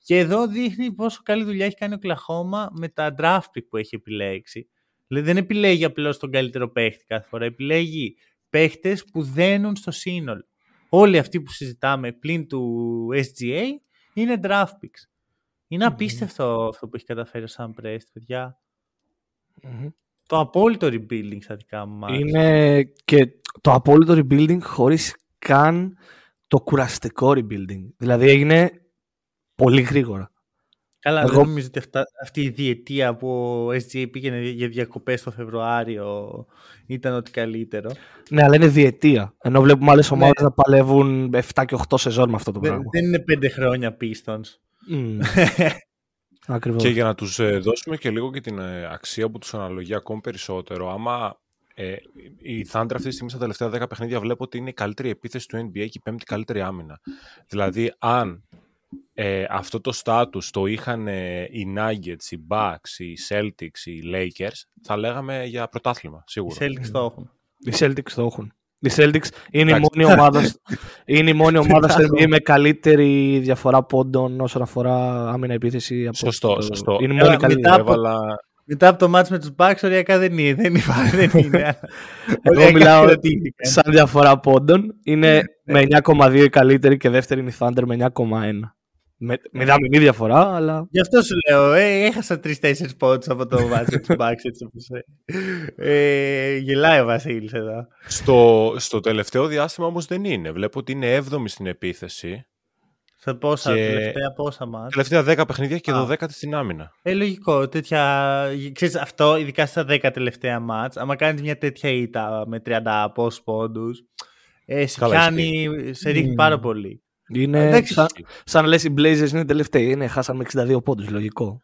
Και εδώ δείχνει πόσο καλή δουλειά έχει κάνει ο Κλαχώμα με τα draft pick που έχει επιλέξει. Δηλαδή δεν επιλέγει απλώς τον καλύτερο παίχτη κάθε φορά. Επιλέγει παίχτες που δένουν στο σύνολο. Όλοι αυτοί που συζητάμε πλην του SGA είναι draft picks. Είναι απίστευτο αυτό που έχει καταφέρει ο Sam Prest, παιδια Το απόλυτο rebuilding στα δικά μου μάτια. Είναι και το απόλυτο rebuilding χωρίς καν το κουραστικό rebuilding. Δηλαδή έγινε πολύ γρήγορα. Καλά, Εγώ... δεν νομίζω ότι αυτή η διετία που ο SGA πήγαινε για διακοπές το Φεβρουάριο ήταν ότι καλύτερο. Ναι, αλλά είναι διετία. Ενώ βλέπουμε άλλες ναι. ομάδες να παλεύουν 7 και 8 σεζόν με αυτό το πράγμα. Δεν είναι 5 χρόνια Pistons. Mm. Ακριβώς. Και για να τους ε, δώσουμε και λίγο και την ε, αξία που τους αναλογεί ακόμη περισσότερο, άμα ε, η Thunder αυτή τη στιγμή στα τελευταία 10 παιχνίδια βλέπω ότι είναι η καλύτερη επίθεση του NBA και η πέμπτη καλύτερη άμυνα. Δηλαδή, αν ε, αυτό το status το είχαν ε, οι Nuggets, οι Bucks, οι Celtics, οι Lakers, θα λέγαμε για πρωτάθλημα, σίγουρα. Οι Celtics το έχουν. Οι Celtics το έχουν. Οι Celtics είναι η μόνη ομάδα, είναι η μόνη ομάδα στο NBA με καλύτερη διαφορά πόντων όσον αφορά άμυνα επίθεση. Από σωστό, το... σωστό. Είναι η μόνη καλύτερη. Έβαλα... Μετά από το μάτς με τους Bucks, οριακά δεν είναι. Δεν, είναι, δεν είναι. Εγώ μιλάω σαν διαφορά πόντων. Είναι με 9,2 η καλύτερη και δεύτερη είναι η Thunder με 9,1. Με, με δαμηνή διαφορά, αλλά. Γι' αυτό σου λέω, ε, έχασα τρει-τέσσερι πόντους από το μάτσο του Bucks έτσι όπως ε, Γελάει ο Βασίλης εδώ. Στο, στο τελευταίο διάστημα όμως δεν είναι. Βλέπω ότι είναι 7η στην επίθεση. Σε πόσα, και... τελευταία πόσα μάτια. Τελευταία 10 παιχνίδια και 12 στην άμυνα. Ε, λογικό. Τέτοια... Ξέρεις, αυτό, ειδικά στα 10 τελευταία μάτς, άμα κάνεις μια τέτοια ήττα με 30 πόσους πόντους, ε, σε πιάνει, σε ρίχνει mm. πάρα πολύ. Είναι σαν, σαν να λες οι Blazers είναι τελευταίοι. Είναι, χάσαν με 62 πόντους, λογικό.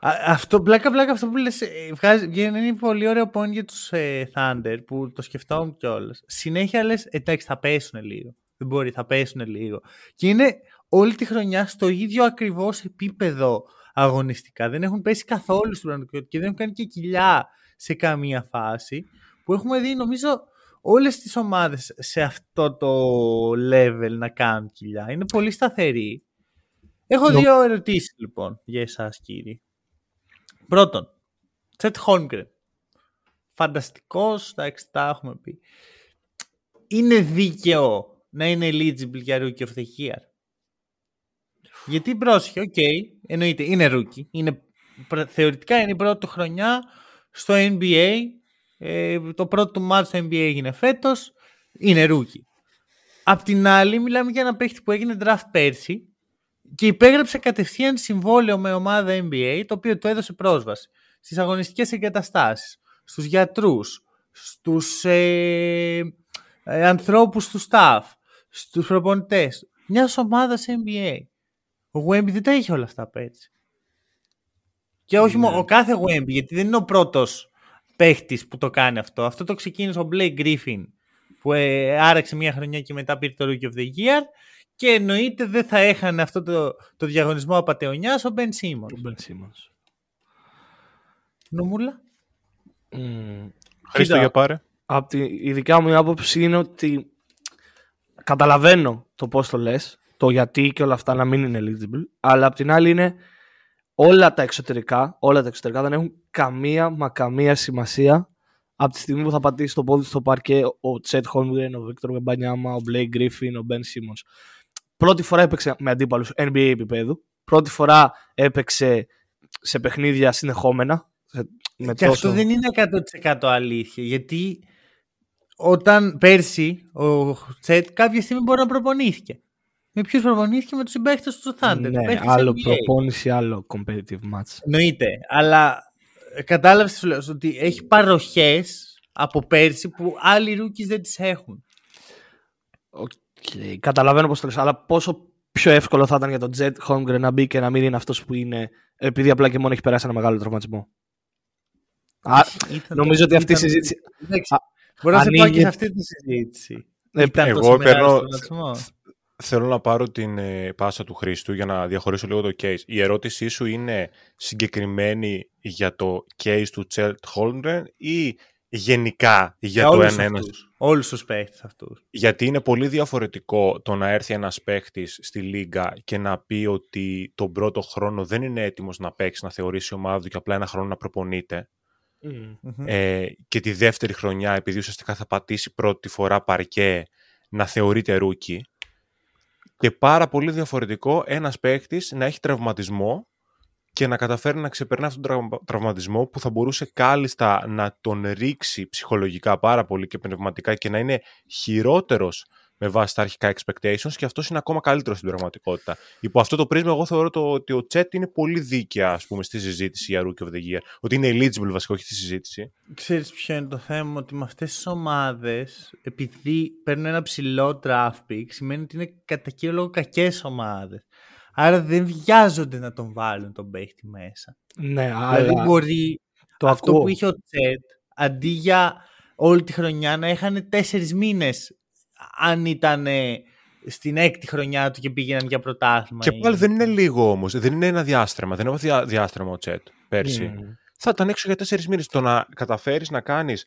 Α, αυτό, πλάκα, πλάκα, αυτό που λες, ε, βγάζει, είναι πολύ ωραίο point για τους ε, Thunder που το σκεφτόμουν κιόλας. Συνέχεια λες, εντάξει θα πέσουν λίγο. Δεν μπορεί, θα πέσουν λίγο. Και είναι όλη τη χρονιά στο ίδιο ακριβώς επίπεδο αγωνιστικά. Δεν έχουν πέσει καθόλου στην πραγματικότητα και δεν έχουν κάνει και κοιλιά σε καμία φάση. Που έχουμε δει νομίζω όλες τις ομάδες σε αυτό το level να κάνουν κοιλιά. Είναι πολύ σταθερή. Έχω δύο ερωτήσεις λοιπόν για εσάς κύριοι. Πρώτον, Τσέτ Χόλμγκρεν. Φανταστικός, εντάξει τα έχουμε πει. Είναι δίκαιο να είναι eligible για Rookie of the Year; Γιατί πρόσεχε, OK, okay, εννοείται, είναι Rookie. Είναι, θεωρητικά είναι η πρώτη χρονιά στο NBA ε, το πρώτο του ματς στο NBA έγινε φέτος. Είναι rookie. Απ' την άλλη, μιλάμε για ένα παίχτη που έγινε draft πέρσι και υπέγραψε κατευθείαν συμβόλαιο με ομάδα NBA, το οποίο του έδωσε πρόσβαση στις αγωνιστικές εγκαταστάσεις, στους γιατρούς, στους ε, ε, ανθρώπους του staff, στους προπονητές. Μιας ομάδας NBA. Ο Wemby δεν τα είχε όλα αυτά πέρσι. Και όχι ναι. μόνο ο κάθε Wemby, γιατί δεν είναι ο πρώτος παίχτης που το κάνει αυτό. Αυτό το ξεκίνησε ο Blake Griffin που ε, άραξε μια χρονιά και μετά πήρε το Rookie of the Year και εννοείται δεν θα έχανε αυτό το, το διαγωνισμό απαταιωνιάς ο Ben Simmons. Ο Ben Simmons. Νομούλα; Mm. Χρήστο για πάρε. Από τη, η δικιά μου άποψη είναι ότι καταλαβαίνω το πώς το λες, το γιατί και όλα αυτά να μην είναι eligible, αλλά απ' την άλλη είναι όλα τα εξωτερικά, όλα τα εξωτερικά δεν έχουν καμία μα καμία σημασία από τη στιγμή που θα πατήσει το πόδι στο παρκέ ο Τσέτ Χόλμγκρεν, ο Βίκτορ Γεμπανιάμα, ο Μπλέικ Γκρίφιν, ο Μπεν Σίμον. Πρώτη φορά έπαιξε με αντίπαλους NBA επίπεδου. Πρώτη φορά έπαιξε σε παιχνίδια συνεχόμενα. Με και τόσο... αυτό δεν είναι 100% αλήθεια. Γιατί όταν πέρσι ο Τσέτ κάποια στιγμή μπορεί να προπονήθηκε. Με ποιους προπονήθηκε με τους συμπαίχτες του Thunder. Ναι, άλλο προπόνηση, άλλο competitive match. Εννοείται. Αλλά ε, κατάλαβες τι λέω ότι έχει παροχές από πέρσι που άλλοι rookies δεν τις έχουν. Okay. Καταλαβαίνω πώς το λες, αλλά πόσο πιο εύκολο θα ήταν για τον Jet Holmgren να μπει και να μην είναι αυτός που είναι, επειδή απλά και μόνο έχει περάσει ένα μεγάλο τραυματισμό. Α, νομίζω ότι αυτή η συζήτηση. Μπορεί να σε πάει και σε αυτή τη συζήτηση. Ε, εγώ παίρνω. Θέλω να πάρω την ε, πάσα του Χρήστου για να διαχωρίσω λίγο το case. Η ερώτησή σου είναι συγκεκριμένη για το case του Τσέλτ Holmgren ή γενικά για, για το ένα ένας; Όλους τους παίχτες αυτούς. Γιατί είναι πολύ διαφορετικό το να έρθει ένας παίχτης στη Λίγκα και να πει ότι τον πρώτο χρόνο δεν είναι έτοιμος να παίξει, να θεωρήσει η ομάδα του και απλά ένα χρόνο να προπονείται. Ε, και τη δεύτερη χρονιά, επειδή ουσιαστικά θα πατήσει πρώτη φορά παρκέ, να θεωρείται rookie. Και πάρα πολύ διαφορετικό ένας παίχτης να έχει τραυματισμό και να καταφέρει να ξεπερνά αυτόν τον τραυματισμό που θα μπορούσε κάλλιστα να τον ρίξει ψυχολογικά πάρα πολύ και πνευματικά και να είναι χειρότερος με βάση τα αρχικά expectations και αυτός είναι ακόμα καλύτερος στην πραγματικότητα. Υπό αυτό το πρίσμα, εγώ θεωρώ το, ότι ο Τσέτ είναι πολύ δίκαια ας πούμε, στη συζήτηση για Rookie of the Year. Ότι είναι eligible βασικά, όχι στη συζήτηση. Ξέρεις ποιο είναι το θέμα, ότι με αυτές τις ομάδες, επειδή παίρνουν ένα ψηλό draft pick, σημαίνει ότι είναι κατά κύριο λόγο κακές ομάδες. Άρα δεν βιάζονται να τον βάλουν τον παίχτη μέσα. Ναι, δηλαδή αλλά... μπορεί το αυτό ακούω. που είχε ο Τσέτ, αντί για όλη τη χρονιά να είχαν τέσσερις μήνες αν ήταν στην έκτη χρονιά του και πήγαιναν για πρωτάθλημα. Και πάλι δεν είναι λίγο όμως. Δεν είναι ένα διάστρεμα. Δεν είναι διάστρεμα ο Τσέτ πέρσι. Mm. Θα ήταν έξω για τέσσερις μήνες. Το να καταφέρεις να κάνεις.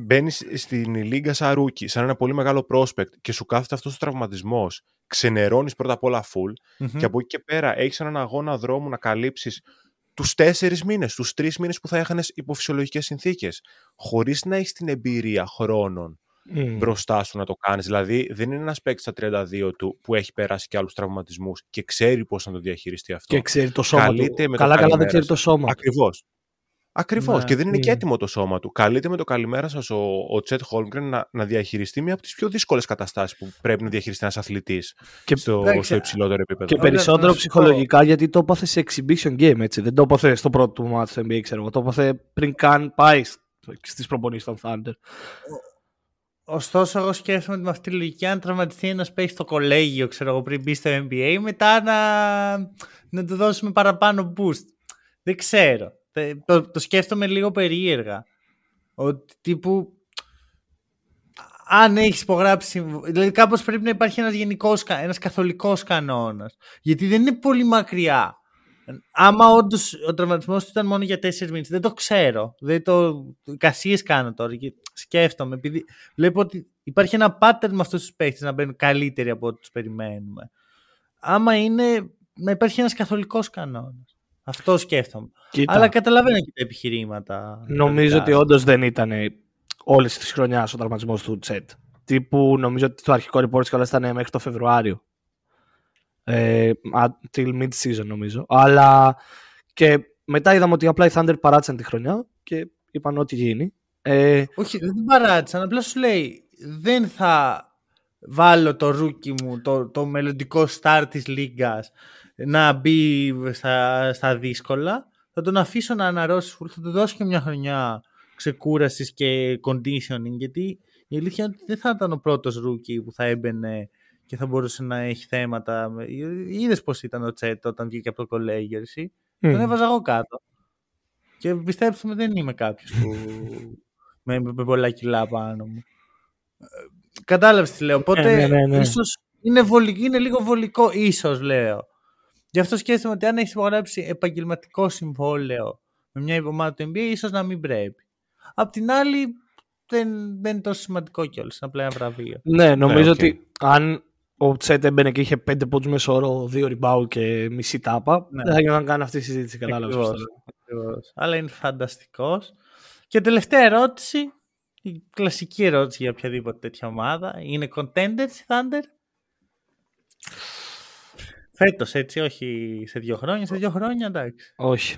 Μπαίνεις στην Λίγκα σαν ρούκι, σαν ένα πολύ μεγάλο prospect και σου κάθεται αυτός ο τραυματισμός. Ξενερώνεις πρώτα απ' όλα full και από εκεί και πέρα έχεις έναν αγώνα δρόμου να καλύψεις τους τέσσερις μήνες, τους τρεις μήνες που θα έχανες υπό φυσιολογικέ συνθήκες. Χωρίς να έχεις την εμπειρία χρόνων mm. μπροστά σου να το κάνεις. Δηλαδή, δεν είναι ένας παίκτης στα 32 του που έχει περάσει και άλλους τραυματισμούς και ξέρει πώς να το διαχειριστεί αυτό. Και ξέρει το σώμα Καλείται του. καλά, καλά δεν ξέρει το σώμα. Ακριβώς. Ακριβώς. Ναι, και δεν είναι mm. και έτοιμο το σώμα του. Καλείται με το καλημέρα σας ο, ο Τσέτ Χόλμγκρεν να, να διαχειριστεί μια από τις πιο δύσκολες καταστάσεις που πρέπει να διαχειριστεί ένας αθλητής στο, στο υψηλότερο επίπεδο. Και περισσότερο ψυχολογικά γιατί το έπαθε σε exhibition game. Έτσι. Δεν το έπαθε στο πρώτο του μάτι του NBA, ξέρω εγώ. Το έπαθε πριν καν πάει στις προπονήσεις των Thunder. Ωστόσο, εγώ σκέφτομαι ότι με αυτή τη λογική, αν τραυματιστεί ένας παίχτης στο κολέγιο, ξέρω εγώ, πριν μπει στο NBA, μετά να, να του δώσουμε παραπάνω boost. Δεν ξέρω. Το, το σκέφτομαι λίγο περίεργα. Ότι τύπου. Αν έχεις υπογράψει. Δηλαδή, κάπως πρέπει να υπάρχει ένας γενικός, ένας καθολικός κανόνας. Γιατί δεν είναι πολύ μακριά Άμα όντως ο τραυματισμός του ήταν μόνο για τέσσερις μήνες, δεν το ξέρω. Δεν το. Κασίες κάνω τώρα. σκέφτομαι. Επειδή βλέπω ότι υπάρχει ένα pattern με αυτούς τους παίχτες να μπαίνουν καλύτεροι από ό,τι τους περιμένουμε. Άμα είναι να υπάρχει ένας καθολικός κανόνας. Αυτό σκέφτομαι. Κοίτα. Αλλά καταλαβαίνω και τα επιχειρήματα. Νομίζω ότι όντως δεν ήταν όλης της χρονιάς ο τραυματισμός του Τσέτ. Τύπου νομίζω ότι το αρχικό report κιόλας ήταν μέχρι το Φεβρουάριο ε, till mid-season νομίζω. Αλλά και μετά είδαμε ότι απλά οι Thunder παράτησαν τη χρονιά και είπαν ό,τι γίνει. Ε, Όχι, δεν την παράτησαν. Απλά σου λέει δεν θα βάλω το ρούκι μου, το, το μελλοντικό star της λίγκας να μπει στα, στα δύσκολα. Θα τον αφήσω να αναρρώσει θα του δώσω και μια χρονιά ξεκούρασης και conditioning γιατί η αλήθεια είναι ότι δεν θα ήταν ο πρώτος ρούκι που θα έμπαινε και θα μπορούσε να έχει θέματα. Είδες πώς ήταν ο Τσέτ όταν βγήκε από το κολέγιο, εσύ; Mm. Τον έβαζα εγώ κάτω. Και πιστέψτε με, δεν είμαι κάποιος που. με, με, πολλά κιλά πάνω μου. Ε, Κατάλαβες τι λέω. Οπότε ναι, ναι, ναι, ναι. ίσως είναι, είναι λίγο βολικό, ίσως λέω. Γι' αυτό σκέφτομαι ότι αν έχεις υπογράψει επαγγελματικό συμβόλαιο με μια ομάδα του NBA, ίσως να μην πρέπει. Απ' την άλλη, δεν, δεν είναι τόσο σημαντικό κιόλας. Είναι απλά ένα βραβείο. Ναι, νομίζω ναι, ότι αν ο Τσέτ έμπαινε και είχε πέντε πόντους μέσω όρο, δύο rebound και μισή τάπα. Ναι. Δεν θα γινόταν καν αυτή η συζήτηση, κατάλαβες. Αλλά είναι φανταστικός. Και τελευταία ερώτηση, η κλασική ερώτηση για οποιαδήποτε τέτοια ομάδα. Είναι contenders η Thunder; Φέτος, έτσι, όχι σε δύο χρόνια. Σε δύο χρόνια, εντάξει. Όχι.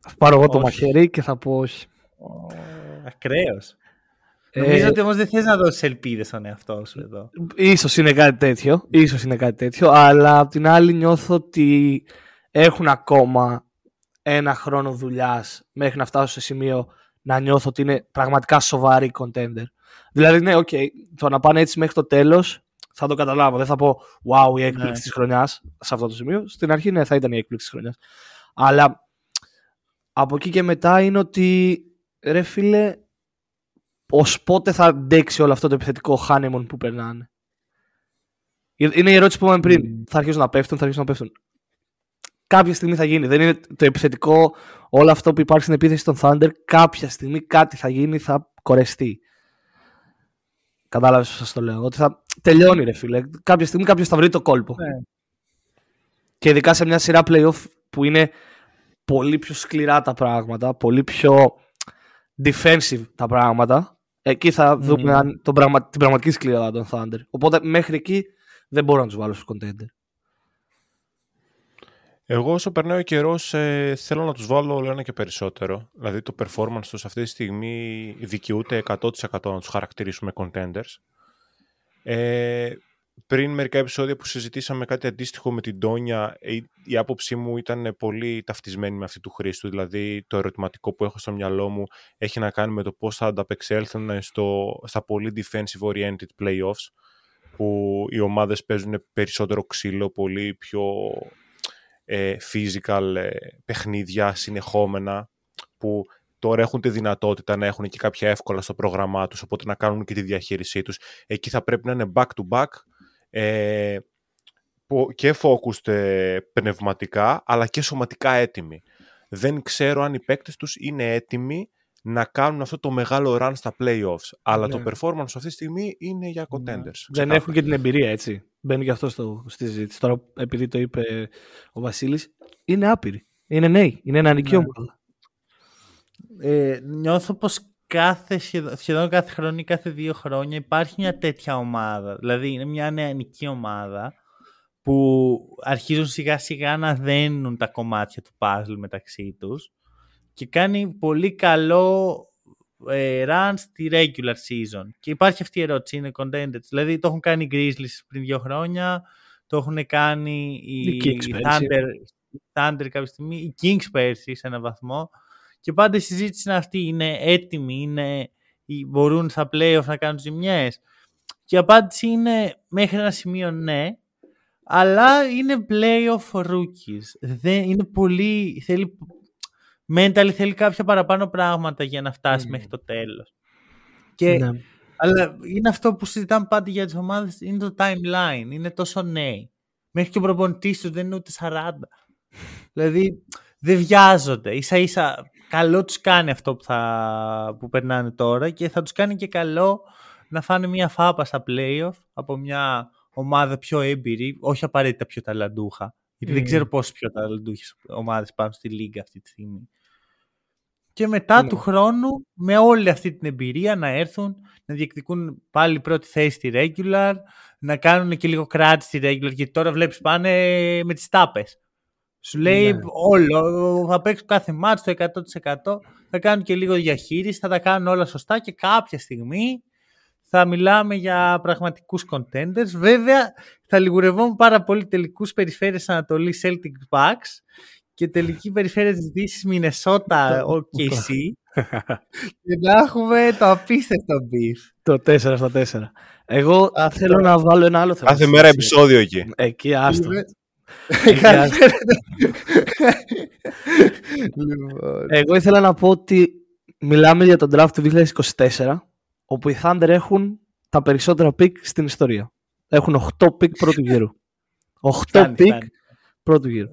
Θα πάρω εγώ το μαχαίρι και θα πω όχι. Ακραίος. Νομίζω ε, ότι όμως δεν θες να δώσεις ελπίδες στον εαυτό σου εδώ. Ίσως είναι κάτι τέτοιο. Ίσως είναι κάτι τέτοιο. Αλλά απ' την άλλη νιώθω ότι έχουν ακόμα ένα χρόνο δουλειάς μέχρι να φτάσω σε σημείο να νιώθω ότι είναι πραγματικά σοβαρή contender. Δηλαδή, ναι, OK, okay, το να πάνε έτσι μέχρι το τέλος θα το καταλάβω. Δεν θα πω wow, η έκπληξη ναι. της χρονιάς σε αυτό το σημείο. Στην αρχή, ναι, θα ήταν η έκπληξη της χρονιάς. Αλλά από εκεί και μετά είναι ότι ρε φίλε, ως πότε θα αντέξει όλο αυτό το επιθετικό Χάνεμον που περνάνε; Είναι η ερώτηση που είπαμε πριν. Mm. Θα αρχίσουν να πέφτουν, θα αρχίσουν να πέφτουν. Κάποια στιγμή θα γίνει. Δεν είναι το επιθετικό, όλο αυτό που υπάρχει στην επίθεση των Thunder. Κάποια στιγμή κάτι θα γίνει, θα κορεστεί. Κατάλαβες πώς σας το λέω. Ότι θα τελειώνει, ρε φίλε. Κάποια στιγμή κάποιος θα βρει το κόλπο. Yeah. Και ειδικά σε μια σειρά playoff που είναι πολύ πιο σκληρά τα πράγματα, πολύ πιο defensive τα πράγματα. Εκεί θα δούμε αν τον πραγμα... την πραγματική σκληράδα των Thunder. Οπότε μέχρι εκεί δεν μπορώ να τους βάλω στο contender. Εγώ όσο περνάει ο καιρός ε, θέλω να τους βάλω όλο ένα και περισσότερο. Δηλαδή το performance τους αυτή τη στιγμή δικαιούται 100% να τους χαρακτηρίσουμε contenders. Ε, πριν μερικά επεισόδια που συζητήσαμε κάτι αντίστοιχο με την Τόνια, η, άποψή μου ήταν πολύ ταυτισμένη με αυτή του Χρήστου. Δηλαδή, το ερωτηματικό που έχω στο μυαλό μου έχει να κάνει με το πώς θα ανταπεξέλθουν στο, στα πολύ defensive-oriented playoffs, που οι ομάδες παίζουν περισσότερο ξύλο, πολύ πιο ε, physical ε, παιχνίδια συνεχόμενα, που τώρα έχουν τη δυνατότητα να έχουν και κάποια εύκολα στο πρόγραμμά τους, οπότε να κάνουν και τη διαχείρισή τους. Εκεί θα πρέπει να είναι back-to-back, ε, και focused ε, πνευματικά, αλλά και σωματικά έτοιμοι. Δεν ξέρω αν οι παίκτες τους είναι έτοιμοι να κάνουν αυτό το μεγάλο run στα playoffs. Αλλά το ναι. performance αυτή τη στιγμή είναι για ναι. contenders. Δεν έχουν και την εμπειρία, έτσι. Μπαίνει και αυτό στο, στη συζήτηση. Τώρα, επειδή το είπε ο Βασίλης, είναι άπειροι. Είναι νέοι. Είναι ένα ναι. ομάδα. Ε, νιώθω πως κάθε, σχεδόν κάθε χρόνο ή κάθε δύο χρόνια υπάρχει μια τέτοια ομάδα. Δηλαδή είναι μια νεανική ομάδα που αρχίζουν σιγά σιγά να δένουν τα κομμάτια του puzzle μεταξύ τους και κάνει πολύ καλό ε, run στη regular season. Και υπάρχει αυτή η ερώτηση, είναι contenders. Δηλαδή το έχουν κάνει οι Grizzlies πριν δύο χρόνια, το έχουν κάνει οι, οι Thunder, Thunder κάποια στιγμή, οι Kings πέρσι σε έναν βαθμό. Και πάντα η συζήτηση είναι αυτή, είναι έτοιμοι, είναι, μπορούν στα playoff να κάνουν ζημιές. Και η απάντηση είναι μέχρι ένα σημείο ναι, αλλά είναι playoff rookies. Δεν, είναι πολύ, θέλει, mental θέλει κάποια παραπάνω πράγματα για να φτάσει μέχρι το τέλος. Και, ναι. Αλλά είναι αυτό που συζητάμε πάντα για τις ομάδες, είναι το timeline, είναι τόσο νέοι. Μέχρι και ο προπονητής τους δεν είναι ούτε 40. δηλαδή δεν βιάζονται. Ίσα ίσα καλό τους κάνει αυτό που, θα, που περνάνε τώρα και θα τους κάνει και καλό να φάνε μια φάπα στα playoff από μια ομάδα πιο έμπειρη, όχι απαραίτητα πιο ταλαντούχα. Γιατί δεν ξέρω πόσες πιο ταλαντούχες ομάδες πάνω στη λίγα αυτή τη στιγμή. Και μετά του χρόνου, με όλη αυτή την εμπειρία, να έρθουν να διεκδικούν πάλι πρώτη θέση στη regular, να κάνουν και λίγο κράτη στη regular, γιατί τώρα βλέπεις πάνε με τις τάπες. Σου λέει ναι. όλο, θα παίξουν κάθε μάτσο το 100%, θα κάνουν και λίγο διαχείριση, θα τα κάνουν όλα σωστά και κάποια στιγμή θα μιλάμε για πραγματικούς contenders. Βέβαια, θα λιγουρευόμουν πάρα πολύ τελικούς περιφέρειες Ανατολής Celtic Bucks και τελική περιφέρεια της Δύσης Μινεσότα OKC και να έχουμε το απίστευτο beef. Το 4 στα 4. Εγώ θέλω να βάλω ένα άλλο θέμα. Κάθε μέρα επεισόδιο εκεί. Εκεί, άστο. Λοιπόν. Εγώ ήθελα να πω ότι μιλάμε για τον draft του 2024 όπου οι Thunder έχουν τα περισσότερα pick στην ιστορία. Έχουν 8 pick πρώτου γύρου. 8 pick πρώτου γύρου.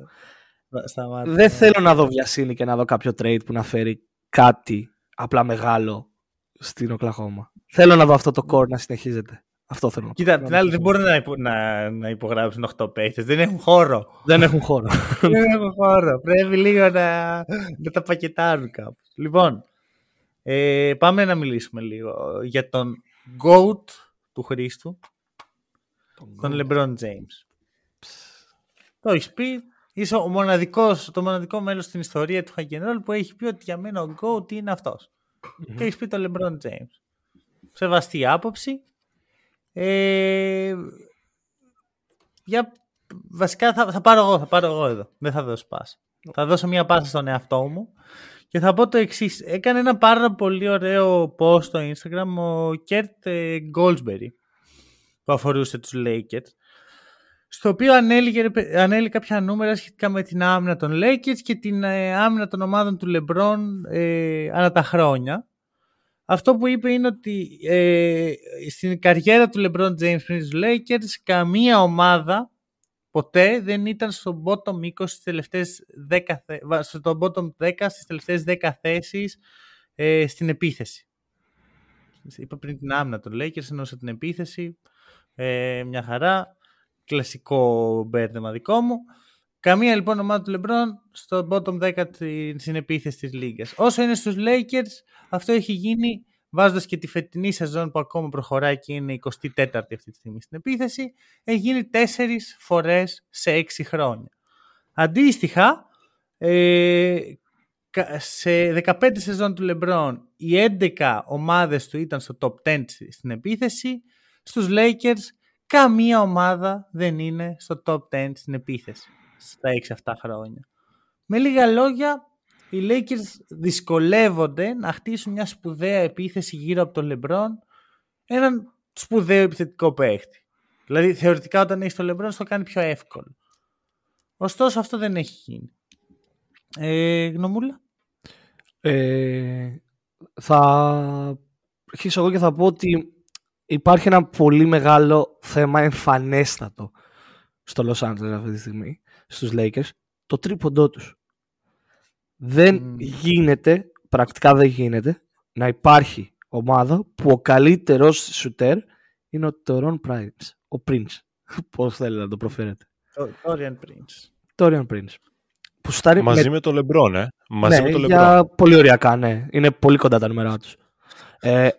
Δεν θέλω να δω βιασύνη και να δω κάποιο trade που να φέρει κάτι απλά μεγάλο στην Οκλαχώμα. Θέλω να δω αυτό το core να συνεχίζεται. Αυτό θέλω Κοίτα, την άλλη δεν μπορούν να, υπο, να, να υπογράψουν 8 παίχτες. Δεν έχουν χώρο. Δεν έχουν χώρο. δεν έχουν χώρο. Πρέπει λίγο να, να τα πακετάρουν κάπου. Λοιπόν, ε, πάμε να μιλήσουμε λίγο για τον GOAT του Χρήστου, τον, τον LeBron James. Το έχεις πει, είσαι ο μοναδικός, το μοναδικό μέλος στην ιστορία του Hack που έχει πει ότι για μένα ο GOAT είναι αυτός. Mm-hmm. Και έχεις πει τον LeBron James. Σεβαστή άποψη. Ε, για, βασικά θα, θα πάρω εγώ, θα πάρω εγώ εδώ. Δεν θα δώσω πάσα. Θα δώσω μια πάσα στον εαυτό μου. Και θα πω το εξής. Έκανε ένα πάρα πολύ ωραίο post στο Instagram ο Kirk Goldsberry που αφορούσε τους Lakers στο οποίο ανέλυε, ανέλυε κάποια νούμερα σχετικά με την άμυνα των Lakers και την ε, άμυνα των ομάδων του LeBron ε, ανά τα χρόνια. Αυτό που είπε είναι ότι ε, στην καριέρα του LeBron James πριν τους Lakers καμία ομάδα ποτέ δεν ήταν στο bottom 20 στις τελευταίες 10, στο bottom 10 στις τελευταίες 10 θέσεις ε, στην επίθεση. Είπα πριν την άμυνα των Lakers, εννοούσα την επίθεση. Ε, μια χαρά. Κλασικό μπέρδεμα δικό μου. Καμία λοιπόν ομάδα του LeBron στο bottom 10 στην επίθεση της λίγας. Όσο είναι στους Lakers, αυτό έχει γίνει βάζοντας και τη φετινή σεζόν που ακόμα προχωράει και είναι 24η αυτή τη στιγμή στην επίθεση, έχει γίνει 4 φορές σε 6 χρόνια. Αντίστοιχα, ε, σε 15 σεζόν του LeBron, οι 11 ομάδες του ήταν στο top 10 στην επίθεση, στους Lakers καμία ομάδα δεν είναι στο top 10 στην επίθεση στα 6 αυτά χρόνια. Με λίγα λόγια, οι Lakers δυσκολεύονται να χτίσουν μια σπουδαία επίθεση γύρω από τον LeBron, έναν σπουδαίο επιθετικό παίχτη. Δηλαδή, θεωρητικά όταν έχεις τον LeBron, το κάνει πιο εύκολο. Ωστόσο, αυτό δεν έχει γίνει. Ε, γνωμούλα; Ε, θα αρχίσω εγώ και θα πω ότι υπάρχει ένα πολύ μεγάλο θέμα εμφανέστατο στο Los Angeles αυτή τη στιγμή, στους Lakers, το τρίποντό τους. Δεν γίνεται, πρακτικά δεν γίνεται, να υπάρχει ομάδα που ο καλύτερος σουτέρ είναι ο Τωρόν Prince. Ο Prince. Πώς θέλετε να το προφέρετε. Τόριαν Prince. Τόριαν Prince. Που στάρει Μαζί με, με το Λεμπρόν, ε. Μαζί ναι, με το Για πολύ ωριακά, ναι. Είναι πολύ κοντά τα νούμερά τους. Ε,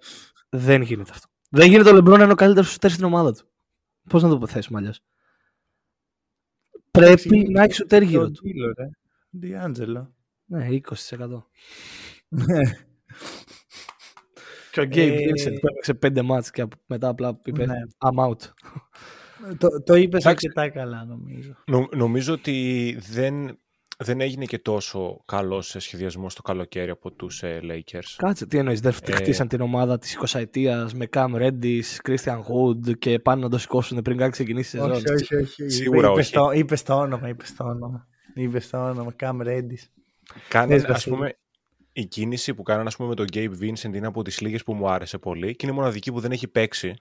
δεν γίνεται αυτό. Δεν γίνεται ο Λεμπρόν να είναι ο καλύτερος σουτέρ στην ομάδα του. Πώς να το θέσουμε αλλιώς; Πρέπει να έχεις σουτέρ γύρω του. Διάντζελο. Ναι, 20%. Ναι. Και ο Γκέιμ Vincent που έπαιξε πέντε μάτς και μετά απλά είπε ναι. I'm out. Το, το είπες αρκετά καλά νομίζω. νομίζω ότι δεν, δεν έγινε και τόσο καλό σε σχεδιασμό στο καλοκαίρι από τους ε, Lakers. Κάτσε, τι εννοείς, δεν ε... χτίσαν την ομάδα της 20 ετίας με Cam Reddish, Christian Hood και πάνε να το σηκώσουν πριν καν ξεκινήσει η σεζόν. Όχι, όχι, όχι. Σίγουρα είπες, όχι. Το, είπες το όνομα, είπες το όνομα. Είπες το όνομα, Cam Reddish. Κάνε, ας πούμε, η κίνηση που κάνανε ας πούμε, με τον Gabe Vincent είναι από τις λίγες που μου άρεσε πολύ και είναι η μοναδική που δεν έχει παίξει.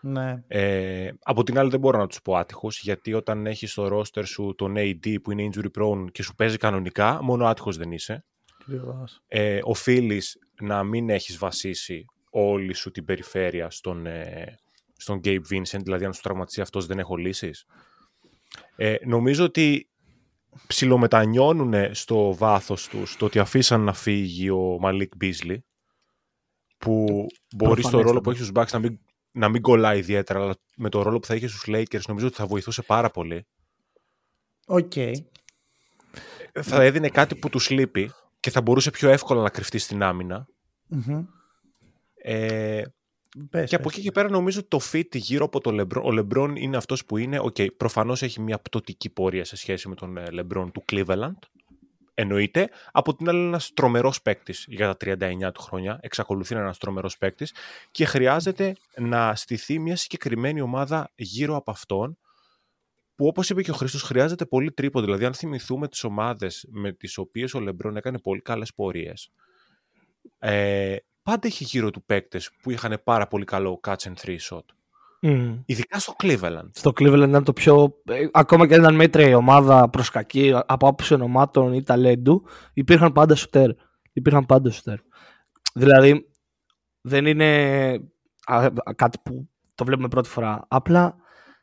Ναι. Ε, από την άλλη δεν μπορώ να τους πω άτυχος γιατί όταν έχεις στο roster σου τον AD που είναι injury prone και σου παίζει κανονικά μόνο άτυχος δεν είσαι. Ε, Οφείλεις να μην έχεις βασίσει όλη σου την περιφέρεια στον, ε, στον Gabe Vincent, δηλαδή αν σου τραυματιστεί αυτός δεν έχω λύσεις. Ε, νομίζω ότι ψιλομετανιώνουν στο βάθος τους το ότι αφήσαν να φύγει ο Malik Beasley που μπορεί στο ρόλο που έχει στους Bucks να μην, να μην κολλάει ιδιαίτερα αλλά με το ρόλο που θα είχε στους Lakers νομίζω ότι θα βοηθούσε πάρα πολύ. Οκ. Θα έδινε κάτι που του λείπει και θα μπορούσε πιο εύκολα να κρυφτεί στην άμυνα Ε, και από εκεί και πέρα νομίζω ότι το fit γύρω από το LeBron, ο LeBron είναι αυτός που είναι, OK, okay, προφανώς έχει μια πτωτική πορεία σε σχέση με τον ε, LeBron του Cleveland, εννοείται. Από την άλλη ένας τρομερός παίκτης για τα 39 του χρόνια, εξακολουθεί να είναι ένας τρομερός παίκτης και χρειάζεται να στηθεί μια συγκεκριμένη ομάδα γύρω από αυτόν, που όπως είπε και ο Χρήστος χρειάζεται πολύ τρίποντο, δηλαδή αν θυμηθούμε τις ομάδες με τις οποίες ο LeBron έκανε πολύ καλές πορείες, ε, πάντα είχε γύρω του παίκτες που είχαν πάρα πολύ καλό catch and three shot. Mm. Ειδικά στο Cleveland. Στο Cleveland ήταν το πιο. Ε, ακόμα και αν ήταν μέτρια η ομάδα προς κακή από άποψη ονομάτων ή ταλέντου, υπήρχαν πάντα σουτέρ. Υπήρχαν πάντα σουτέρ. Δηλαδή, δεν είναι α, κάτι που το βλέπουμε πρώτη φορά. Απλά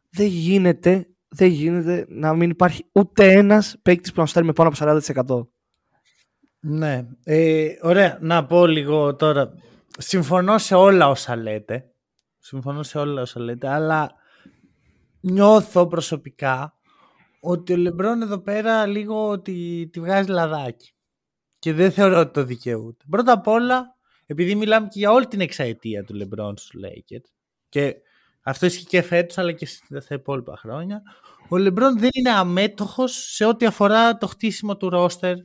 δεν γίνεται, δεν γίνεται να μην υπάρχει ούτε ένας παίκτης που να στέλνει με πάνω από 40%. Ναι. Ε, ωραία. Να πω λίγο τώρα. Συμφωνώ σε όλα όσα λέτε. Συμφωνώ σε όλα όσα λέτε, αλλά νιώθω προσωπικά ότι ο Λεμπρόν εδώ πέρα λίγο τη, τη βγάζει λαδάκι. Και δεν θεωρώ ότι το δικαιούται. Πρώτα απ' όλα επειδή μιλάμε και για όλη την εξαετία του LeBron στους Lakers και αυτό ισχύει και φέτος αλλά και στα υπόλοιπα χρόνια, ο LeBron δεν είναι αμέτωχος σε ό,τι αφορά το χτίσιμο του ρόστερ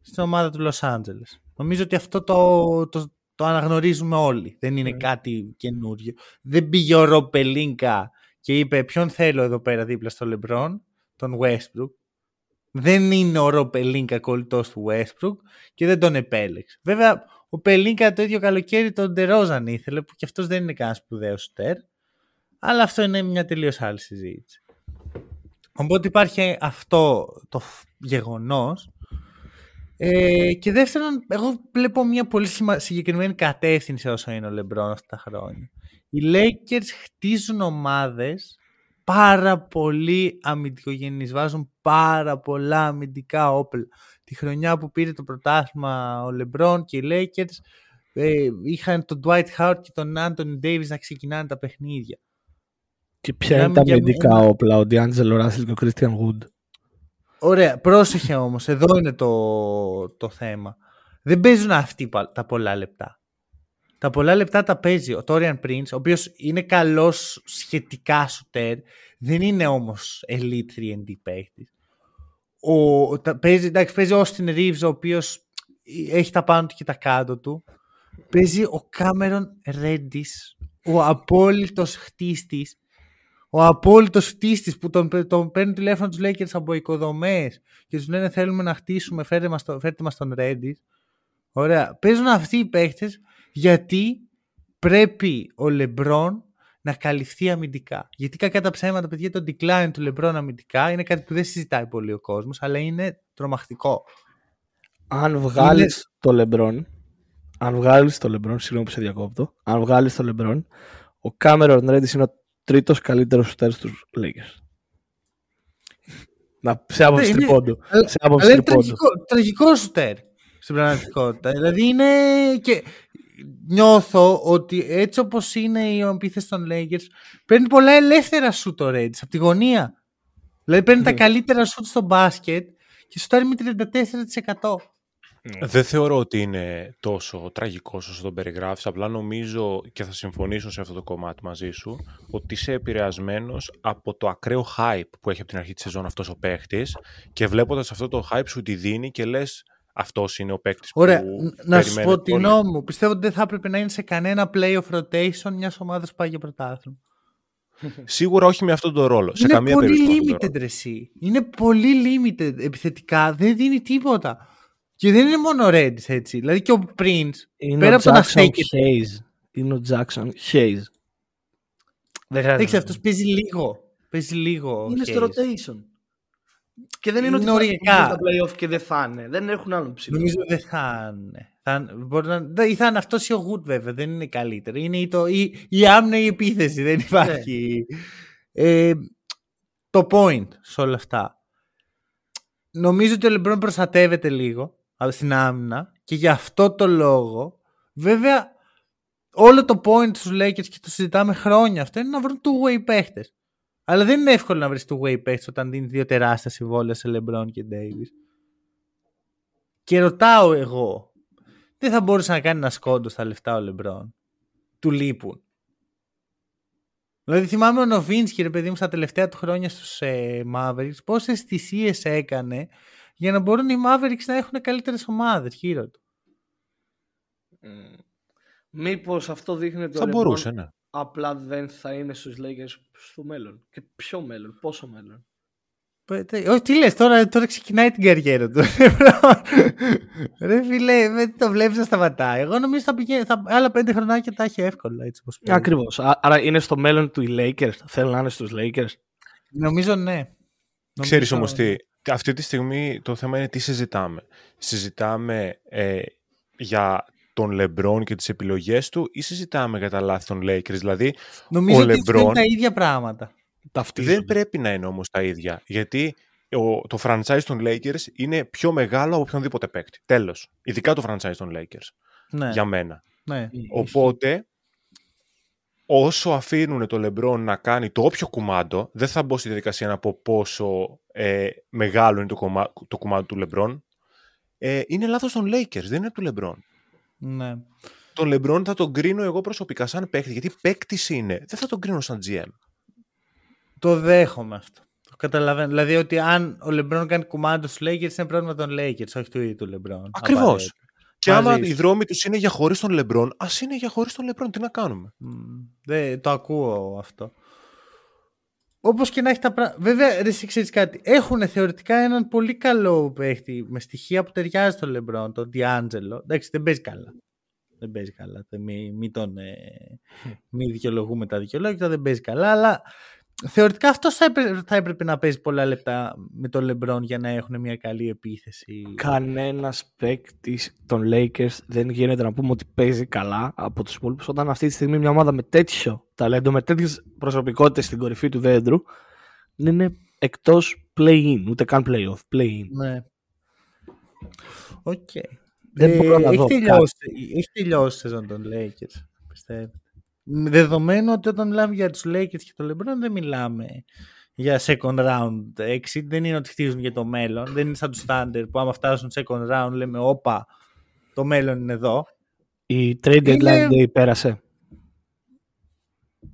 στην ομάδα του Los Angeles. Νομίζω ότι αυτό το, το, το αναγνωρίζουμε όλοι. Δεν είναι ναι. κάτι καινούριο. Δεν πήγε ο Ροπελίνκα και είπε ποιον θέλω εδώ πέρα δίπλα στο LeBron, τον Westbrook. Δεν είναι ο Ροπελίνκα κολλητός του Westbrook και δεν τον επέλεξε. Βέβαια, ο Πελίνκα το ίδιο καλοκαίρι τον Ντερόζαν ήθελε, που και αυτός δεν είναι κανένας σπουδαίος σουτέρ. Αλλά αυτό είναι μια τελείως άλλη συζήτηση. Οπότε υπάρχει αυτό το γεγονός ε, και δεύτερον, εγώ βλέπω μια πολύ συγκεκριμένη κατεύθυνση όσο είναι ο Λεμπρόν αυτά τα χρόνια. Οι Lakers χτίζουν ομάδες πάρα πολύ αμυντικογενείς, βάζουν πάρα πολλά αμυντικά όπλα. Τη χρονιά που πήρε το πρωτάθλημα ο Λεμπρόν και οι Lakers ε, είχαν τον Dwight Howard και τον Anthony Davis να ξεκινάνε τα παιχνίδια. Και ποια είναι τα αμυντικά όπλα, ο D'Angelo Russell και ο Christian Wood; Ωραία, πρόσεχε όμως, εδώ είναι το, το θέμα. Δεν παίζουν αυτοί τα πολλά λεπτά. Τα πολλά λεπτά τα παίζει ο Τόριαν Prince, ο οποίος είναι καλός σχετικά σουτέρ, δεν είναι όμως elite 3D παίχτης. Ο, τα, παίζει, εντάξει, παίζει ο Austin Reeves, ο οποίος έχει τα πάνω του και τα κάτω του. Παίζει ο Κάμερον Ρέντις, ο απόλυτος χτίστης, ο απόλυτος χτίστης που τον, τον παίρνουν τηλέφωνο τους Lakers από οικοδομέ και τους λένε θέλουμε να χτίσουμε, φέρτε μας μας τον Reddit. Ωραία. Παίζουν αυτοί οι παίχτες γιατί πρέπει ο LeBron να καλυφθεί αμυντικά. Γιατί κακά τα ψέματα, παιδιά, το decline του LeBron αμυντικά είναι κάτι που δεν συζητάει πολύ ο κόσμος, αλλά είναι τρομακτικό. Αν βγάλεις το LeBron, αν βγάλεις το LeBron, συγγνώμη που σε διακόπτω, αν βγάλεις το LeBron, ο Cameron Reddish είναι ο τρίτος καλύτερος σουτέρς στους Lakers. Να, σε άποψη ναι, τριπώντου. Σε άποψη τριπώντου. Τραγικό, τραγικό σουτέρ στην πραγματικότητα. δηλαδή είναι και νιώθω ότι έτσι όπως είναι η επίθεση των Lakers παίρνει πολλά ελεύθερα σουτ το Reds από τη γωνία. Δηλαδή παίρνει τα ναι. καλύτερα σουτ στο μπάσκετ και σουτάρει με 34%. Ναι. Δεν θεωρώ ότι είναι τόσο τραγικό όσο τον περιγράφεις. Απλά νομίζω και θα συμφωνήσω σε αυτό το κομμάτι μαζί σου ότι είσαι επηρεασμένος από το ακραίο hype που έχει από την αρχή της σεζόν αυτός ο παίχτης και βλέποντας αυτό το hype σου τη δίνει και λες αυτός είναι ο παίκτης που. Ωραία. Να σου πω την νόμου. Πιστεύω ότι δεν θα έπρεπε να είναι σε κανένα play of rotation μιας ομάδας που πάει για πρωτάθλημα. Σίγουρα όχι με αυτόν τον ρόλο. Είναι σε καμία πολύ limited εσύ. Είναι πολύ limited επιθετικά. Δεν δίνει τίποτα. Και δεν είναι μόνο ο Reds έτσι. Δηλαδή και ο Prince. Είναι πέρα ο από Jackson Hayes. Είναι ο Jackson Hayes. Δεν χρειάζεται. αυτός παίζει λίγο. Παίζει λίγο. Είναι στο rotation. Και δεν είναι, είναι ότι θα στα playoff και δεν θα είναι. Δεν έχουν άλλον ψηλό. Νομίζω δεν θα είναι. Θα, μπορεί να, ή θα είναι αυτός ή ο Wood βέβαια. Δεν είναι καλύτερο. Είναι ή, το, ή, η άμυνα ή η επίθεση. Δεν υπάρχει. Ναι. Ε, το point σε όλα αυτά. Νομίζω ότι ο LeBron προστατεύεται λίγο στην άμυνα και γι' αυτό το λόγο βέβαια όλο το point στους Lakers και το συζητάμε χρόνια αυτό είναι να βρουν two-way παίχτες. Αλλά δεν είναι εύκολο να βρεις two-way παίχτες όταν δίνεις δύο τεράστια συμβόλαια σε LeBron και Davis. Και ρωτάω εγώ, δεν θα μπορούσε να κάνει ένα σκόντος στα λεφτά ο LeBron; Του λείπουν. Δηλαδή θυμάμαι ο Νοβίνσκι, ρε παιδί μου, στα τελευταία του χρόνια στους ε, Mavericks, πόσες θυσίες έκανε για να μπορούν οι Mavericks να έχουν καλύτερες ομάδες γύρω του. Mm. Μήπως αυτό δείχνει ότι θα μπορούσε, ναι. απλά δεν θα είναι στους Lakers στο μέλλον. Και ποιο μέλλον, πόσο μέλλον. Όχι, τι λες, τώρα, τώρα ξεκινάει την καριέρα του. Ρε φίλε, δεν το βλέπεις να σταματάει. Εγώ νομίζω θα πηγαίνει, θα, άλλα πέντε χρονάκια τα έχει εύκολα. Έτσι, όπως Ακριβώς. Άρα είναι στο μέλλον του οι Lakers. Θέλουν να είναι στους Lakers. Νομίζω ναι. Ξέρεις όμως τι, αυτή τη στιγμή το θέμα είναι τι συζητάμε. Συζητάμε ε, για τον Λεμπρόν και τις επιλογές του ή συζητάμε για τα λάθη των Lakers; Δηλαδή, Νομίζω ο ότι Λεμπρόν... είναι τα ίδια πράγματα. Δεν πρέπει να είναι όμως τα ίδια. Γιατί ο, το franchise των Lakers είναι πιο μεγάλο από οποιονδήποτε παίκτη. Τέλος. Ειδικά το franchise των Lakers. Ναι. Για μένα. Ναι. Οπότε όσο αφήνουν το Λεμπρόν να κάνει το όποιο κουμάντο, δεν θα μπω στη διαδικασία να πω πόσο ε, μεγάλο είναι το, κομμά, το κουμάντο του Λεμπρόν, ε, είναι λάθος των Lakers, δεν είναι του Λεμπρόν. Ναι. τον Λεμπρόν θα τον κρίνω εγώ προσωπικά σαν παίκτη, γιατί παίκτης είναι. Δεν θα τον κρίνω σαν GM. Το δέχομαι αυτό. Το καταλαβαίνω. Δηλαδή ότι αν ο Λεμπρόν κάνει κουμάντο στους Lakers είναι πρόβλημα των Lakers, όχι του ίδιου του Λεμπρόν. Ακριβώς. Και άμα οι δρόμοι τους είναι για χωρίς τον Λεμπρόν, ας είναι για χωρίς τον Λεμπρόν. Τι να κάνουμε. Mm, το ακούω αυτό. Όπως και να έχει τα πράγματα. Βέβαια, δεν ξέρεις κάτι. Έχουν θεωρητικά έναν πολύ καλό παίχτη με στοιχεία που ταιριάζει στον Λεμπρόν, τον Διάντζελο. Εντάξει, δεν παίζει καλά. Δεν παίζει καλά. Μην μη τον. Ε, μη δικαιολογούμε τα δικαιολόγητα, δεν παίζει καλά. Αλλά θεωρητικά αυτός θα, θα έπρεπε να παίζει πολλά λεπτά με τον Λεμπρόν για να έχουν μια καλή επίθεση. Κανένας παίκτη των Lakers δεν γίνεται να πούμε ότι παίζει καλά από τους υπόλοιπους όταν αυτή τη στιγμή μια ομάδα με τέτοιο ταλέντο, με τέτοιες προσωπικότητες στην κορυφή του δέντρου, είναι εκτός play-in, ούτε καν play-off. Play-in. Ναι. OK. Okay. Δεν ε, μπορώ να έχει, δω τελειώσει, έχει τελειώσει η σεζόν των Lakers, πιστεύω. Δεδομένου ότι όταν μιλάμε για τους Lakers και το LeBron δεν μιλάμε για second round exit, δεν είναι ότι χτίζουν για το μέλλον, δεν είναι σαν τους Thunder που άμα φτάσουν second round λέμε όπα, το μέλλον είναι εδώ. Η trade deadline day πέρασε.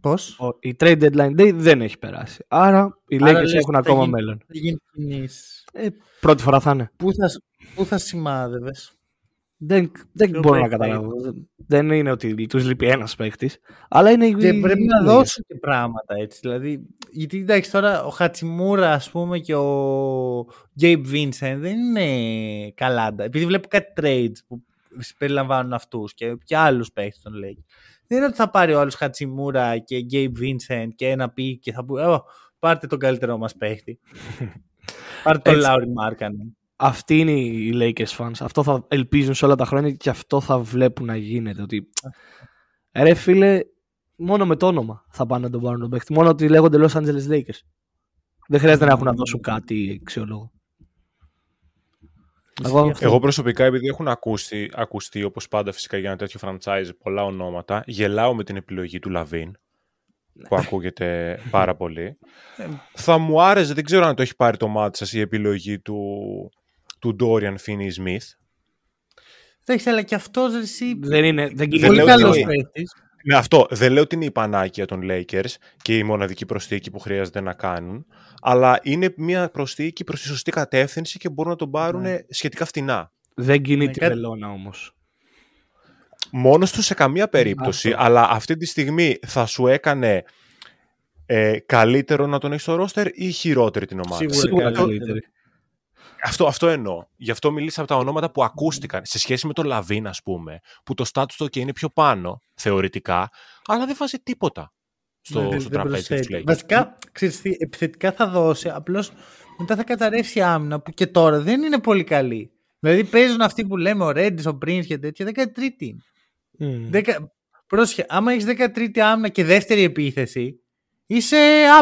Πώς; η trade deadline day δεν έχει περάσει. Άρα οι Lakers έχουν ακόμα μέλλον. Ε, πρώτη φορά θα είναι. Πού θα, πού θα σημάδευες; Δεν, δεν μπορώ να καταλάβω. Δεν είναι ότι τους λείπει ένας παίχτη. Αλλά είναι Και πρέπει να δώσουν και πράγματα έτσι. Δηλαδή, γιατί εντάξει τώρα ο Χατσιμούρα ας πούμε και ο Γκέιμπ Βίνσεν δεν είναι καλά. Επειδή βλέπω κάτι trades που περιλαμβάνουν αυτούς και, και άλλους παίχτε τον λέει. Δεν είναι ότι θα πάρει ο άλλος Χατσιμούρα και Γκέιμπ Βίνσεν και ένα πει και θα πει πάρτε τον καλύτερό μας παίχτη. πάρτε τον Λάουρι Μάρκανεν αυτοί είναι οι Lakers fans. Αυτό θα ελπίζουν σε όλα τα χρόνια και αυτό θα βλέπουν να γίνεται. Ότι ρε φίλε, μόνο με το όνομα θα πάνε να τον πάρουν τον παίχτη. Μόνο ότι λέγονται Los Angeles Lakers. Δεν χρειάζεται να έχουν να δώσουν κάτι αξιόλογο. Εγώ, Εγώ προσωπικά, επειδή έχουν ακουστεί, ακουστεί όπως πάντα φυσικά για ένα τέτοιο franchise πολλά ονόματα, γελάω με την επιλογή του Λαβίν που ακούγεται πάρα πολύ. Ε, θα μου άρεσε, δεν ξέρω αν το έχει πάρει το μάτι σας η επιλογή του του Dorian Finney-Smith. Εντάξει, αλλά και αυτός δεν είναι. Δεν είναι πολύ καλός Ναι, αυτό. Δεν λέω ότι είναι η πανάκια των Lakers και η μοναδική προσθήκη που χρειάζεται να κάνουν, αλλά είναι μια προσθήκη προς τη σωστή κατεύθυνση και μπορούν να τον πάρουν ναι. σχετικά φτηνά. Δεν κινείται ναι, βελόνα όμως. Μόνος του σε καμία περίπτωση, αλλά αυτή τη στιγμή θα σου έκανε ε, καλύτερο να τον έχεις στο ρόστερ ή χειρότερη την ομάδα; Σίγουρα καλύτερη. Αυτό, αυτό εννοώ. Γι' αυτό μιλήσα από τα ονόματα που ακούστηκαν σε σχέση με τον Λαβίν, ας πούμε, που το status του και είναι πιο πάνω, θεωρητικά, αλλά δεν βάζει τίποτα στο, ναι, στο τραπέζι τους Βασικά, ξέρεις τι, επιθετικά θα δώσει, απλώς μετά θα καταρρεύσει η άμυνα που και τώρα δεν είναι πολύ καλή. Δηλαδή παίζουν αυτοί που λέμε ο Ρέντι, ο Πριν και τέτοια, 13η. Mm. Δεκα... Πρόσχε, άμα έχεις 13η άμυνα και δεύτερη επίθεση, είσαι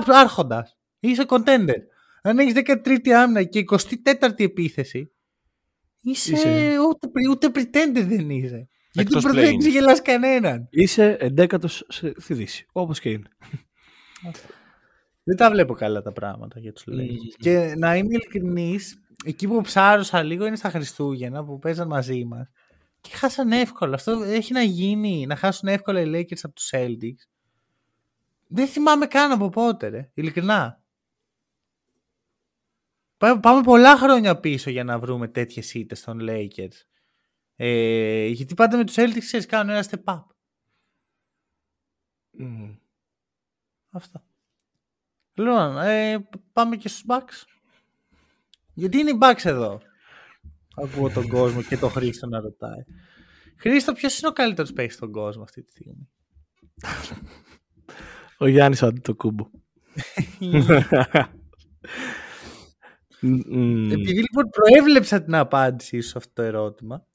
άρχοντας. Είσαι contender. Αν έχεις 13η άμυνα και 24η επίθεση, είσαι, είσαι... Ούτε, ούτε pretender δεν είσαι. Γιατί του δεν γελάς κανέναν. Είσαι εντέκατος στη Δύση, όπως και είναι. δεν τα βλέπω καλά τα πράγματα για τους λέει. Και να είμαι ειλικρινής, εκεί που ψάρωσα λίγο είναι στα Χριστούγεννα που παίζαν μαζί μας. Και χάσαν εύκολα. Αυτό έχει να γίνει, να χάσουν εύκολα οι Lakers από τους Celtics. Δεν θυμάμαι καν από πότε, ρε. Ειλικρινά. Πάμε πολλά χρόνια πίσω για να βρούμε τέτοιες ήττες των Lakers. Ε, γιατί πάντα με τους Celtics ξέρεις κάνουν ένα step up. Mm. Αυτό. Λοιπόν, ε, πάμε και στους Bucks. Γιατί είναι οι Bucks εδώ; Ακούω τον κόσμο και τον Χρήστο να ρωτάει. Χρήστο, ποιος είναι ο καλύτερος παίκτης στον κόσμο αυτή τη στιγμή; ο Γιάννης Αντιτοκούμπο. Mm. Επειδή λοιπόν προέβλεψα την απάντηση σε αυτό το ερώτημα.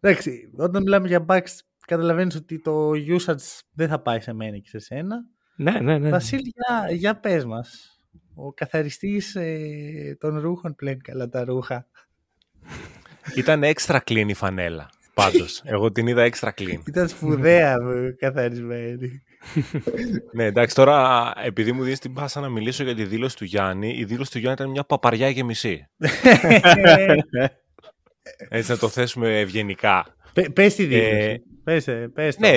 Εντάξει, όταν μιλάμε για bugs, καταλαβαίνεις ότι το usage δεν θα πάει σε μένα και σε σένα. Ναι, ναι, ναι. Βασίλη, για, για πες μας. Ο καθαριστής ε, των ρούχων πλέον καλά τα ρούχα. Ήταν έξτρα clean η φανέλα. Πάντως, εγώ την είδα έξτρα clean. Ήταν σπουδαία καθαρισμένη ναι, εντάξει, τώρα επειδή μου δίνεις την πάσα να μιλήσω για τη δήλωση του Γιάννη, η δήλωση του Γιάννη ήταν μια παπαριά και μισή. Έτσι να το θέσουμε ευγενικά. Πε τη δήλωση. Ε, Πες, πες ναι,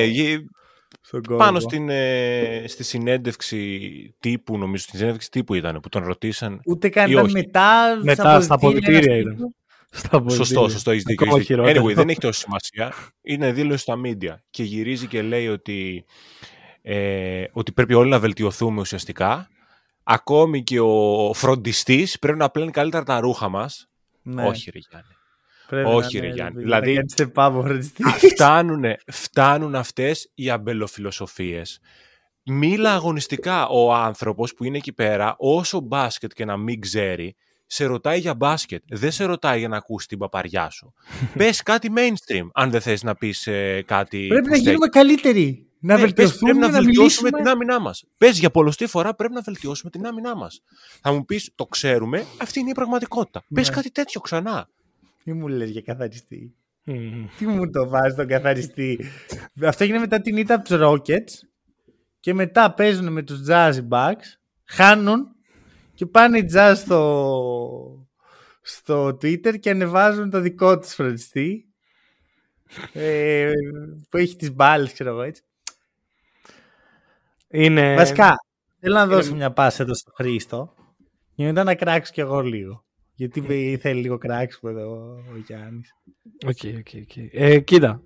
πάνω στην, ε, στη συνέντευξη τύπου, νομίζω, στη συνέντευξη τύπου ήταν που τον ρωτήσαν. Ούτε καν ήταν μετά, μετά στα πολιτήρια ήταν. Σωστό, σωστό, έχεις δίκιο. Anyway, δεν έχει τόση σημασία. Είναι δήλωση στα media και γυρίζει και λέει ότι, ε, ότι πρέπει όλοι να βελτιωθούμε ουσιαστικά. Ακόμη και ο φροντιστής πρέπει να πλένει καλύτερα τα ρούχα μας. Ναι. Όχι, ρε Γιάννη. Πρέπει Όχι, ρε Γιάννη. Δηλαδή, φτάνουν, φτάνουν αυτές οι αμπελοφιλοσοφίες. Μίλα αγωνιστικά ο άνθρωπος που είναι εκεί πέρα, όσο μπάσκετ και να μην ξέρει, σε ρωτάει για μπάσκετ. Δεν σε ρωτάει για να ακούσει την παπαριά σου. Πες κάτι mainstream, αν δεν θες να πεις ε, κάτι. Πρέπει να γίνουμε καλύτεροι. Να ναι, βελτιώσουμε, πρέπει να, βελτιώσουμε την άμυνά μας. Πες για πολλωστή φορά πρέπει να βελτιώσουμε την άμυνά μας. Θα μου πεις, το ξέρουμε, αυτή είναι η πραγματικότητα. Ναι. Πες κάτι τέτοιο ξανά. Τι μου λες για καθαριστή; Τι μου το βάζεις τον καθαριστή; Αυτό έγινε μετά την ήττα από τους Rockets και μετά παίζουν με τους Jazz Bucks, χάνουν και πάνε οι Jazz στο, στο Twitter και ανεβάζουν το δικό τους φροντιστή ε, που έχει τις μπάλες, ξέρω εγώ έτσι. Είναι... Βασικά, θέλω να δώσω μια πάσα εδώ στο Χρήστο και μετά να κράξω κι εγώ λίγο. Γιατί θέλει λίγο κράξιμο εδώ ο Γιάννης. OK, OK, OK. Κοίτα.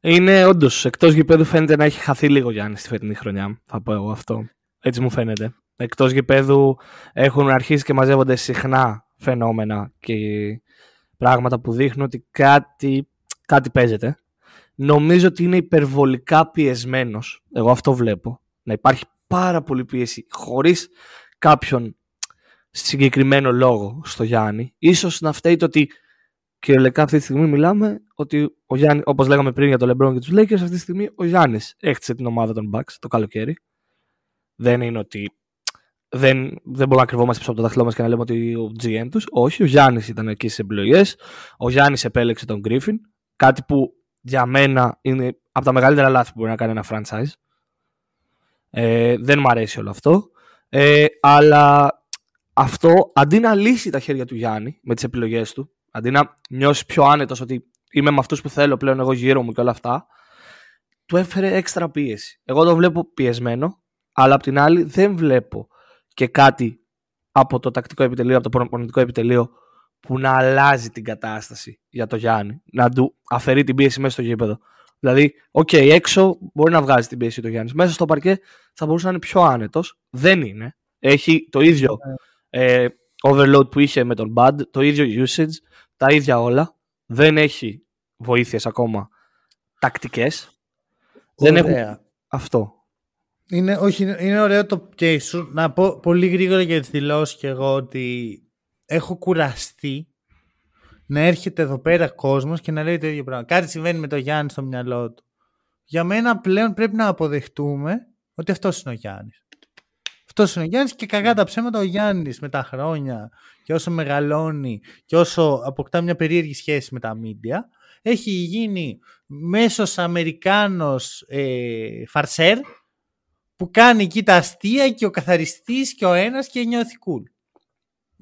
Είναι όντως εκτός γηπέδου φαίνεται να έχει χαθεί λίγο ο Γιάννης τη φετινή χρονιά. Θα πω εγώ αυτό. Έτσι μου φαίνεται. Εκτός γηπέδου έχουν αρχίσει και μαζεύονται συχνά φαινόμενα και πράγματα που δείχνουν ότι κάτι, κάτι παίζεται. Νομίζω ότι είναι υπερβολικά πιεσμένος. Εγώ αυτό βλέπω. Να υπάρχει πάρα πολύ πίεση χωρίς κάποιον συγκεκριμένο λόγο στο Γιάννη. Ίσως να φταίει το ότι κυριολεκτικά αυτή τη στιγμή μιλάμε ότι ο Γιάννη, όπως λέγαμε πριν για το LeBron και τους Lakers, αυτή τη στιγμή ο Γιάννης έχτισε την ομάδα των Bucks το καλοκαίρι. Δεν είναι ότι δεν, δεν μπορούμε να κρυβόμαστε πίσω από το δάχτυλό μας και να λέμε ότι ο GM τους. Όχι, ο Γιάννης ήταν εκεί στις επιλογές. Ο Γιάννης επέλεξε τον Griffin. Κάτι που για μένα είναι από τα μεγαλύτερα λάθη που μπορεί να κάνει ένα franchise. Ε, δεν μου αρέσει όλο αυτό. Ε, αλλά αυτό αντί να λύσει τα χέρια του Γιάννη με τις επιλογές του, αντί να νιώσει πιο άνετος ότι είμαι με αυτούς που θέλω πλέον εγώ γύρω μου και όλα αυτά, του έφερε έξτρα πίεση. Εγώ το βλέπω πιεσμένο, αλλά απ' την άλλη δεν βλέπω και κάτι από το τακτικό επιτελείο, από το προπονητικό επιτελείο που να αλλάζει την κατάσταση για το Γιάννη, να του αφαιρεί την πίεση μέσα στο γήπεδο. Δηλαδή, OK, okay, έξω μπορεί να βγάζει την πίεση ο Γιάννης. Μέσα στο παρκέ θα μπορούσε να είναι πιο άνετος. Δεν είναι. Έχει το ίδιο ναι ε, overload που είχε με τον Bud, το ίδιο usage, τα ίδια όλα. Δεν έχει βοήθειες ακόμα τακτικές. Δεν έχουν αυτό. Είναι, όχι, είναι ωραίο το case σου. Να πω πολύ γρήγορα για τις δηλώσεις και εγώ ότι έχω κουραστεί να έρχεται εδώ πέρα κόσμος και να λέει το ίδιο πράγμα. Κάτι συμβαίνει με το Γιάννη στο μυαλό του. Για μένα πλέον πρέπει να αποδεχτούμε ότι αυτός είναι ο Γιάννης. Αυτός είναι ο Γιάννης και κακά τα ψέματα ο Γιάννης με τα χρόνια και όσο μεγαλώνει και όσο αποκτά μια περίεργη σχέση με τα μίντια, έχει γίνει μέσος Αμερικάνος ε, φαρσέρ που κάνει εκεί τα αστεία και ο καθαριστής και ο ένας και νιώθει cool.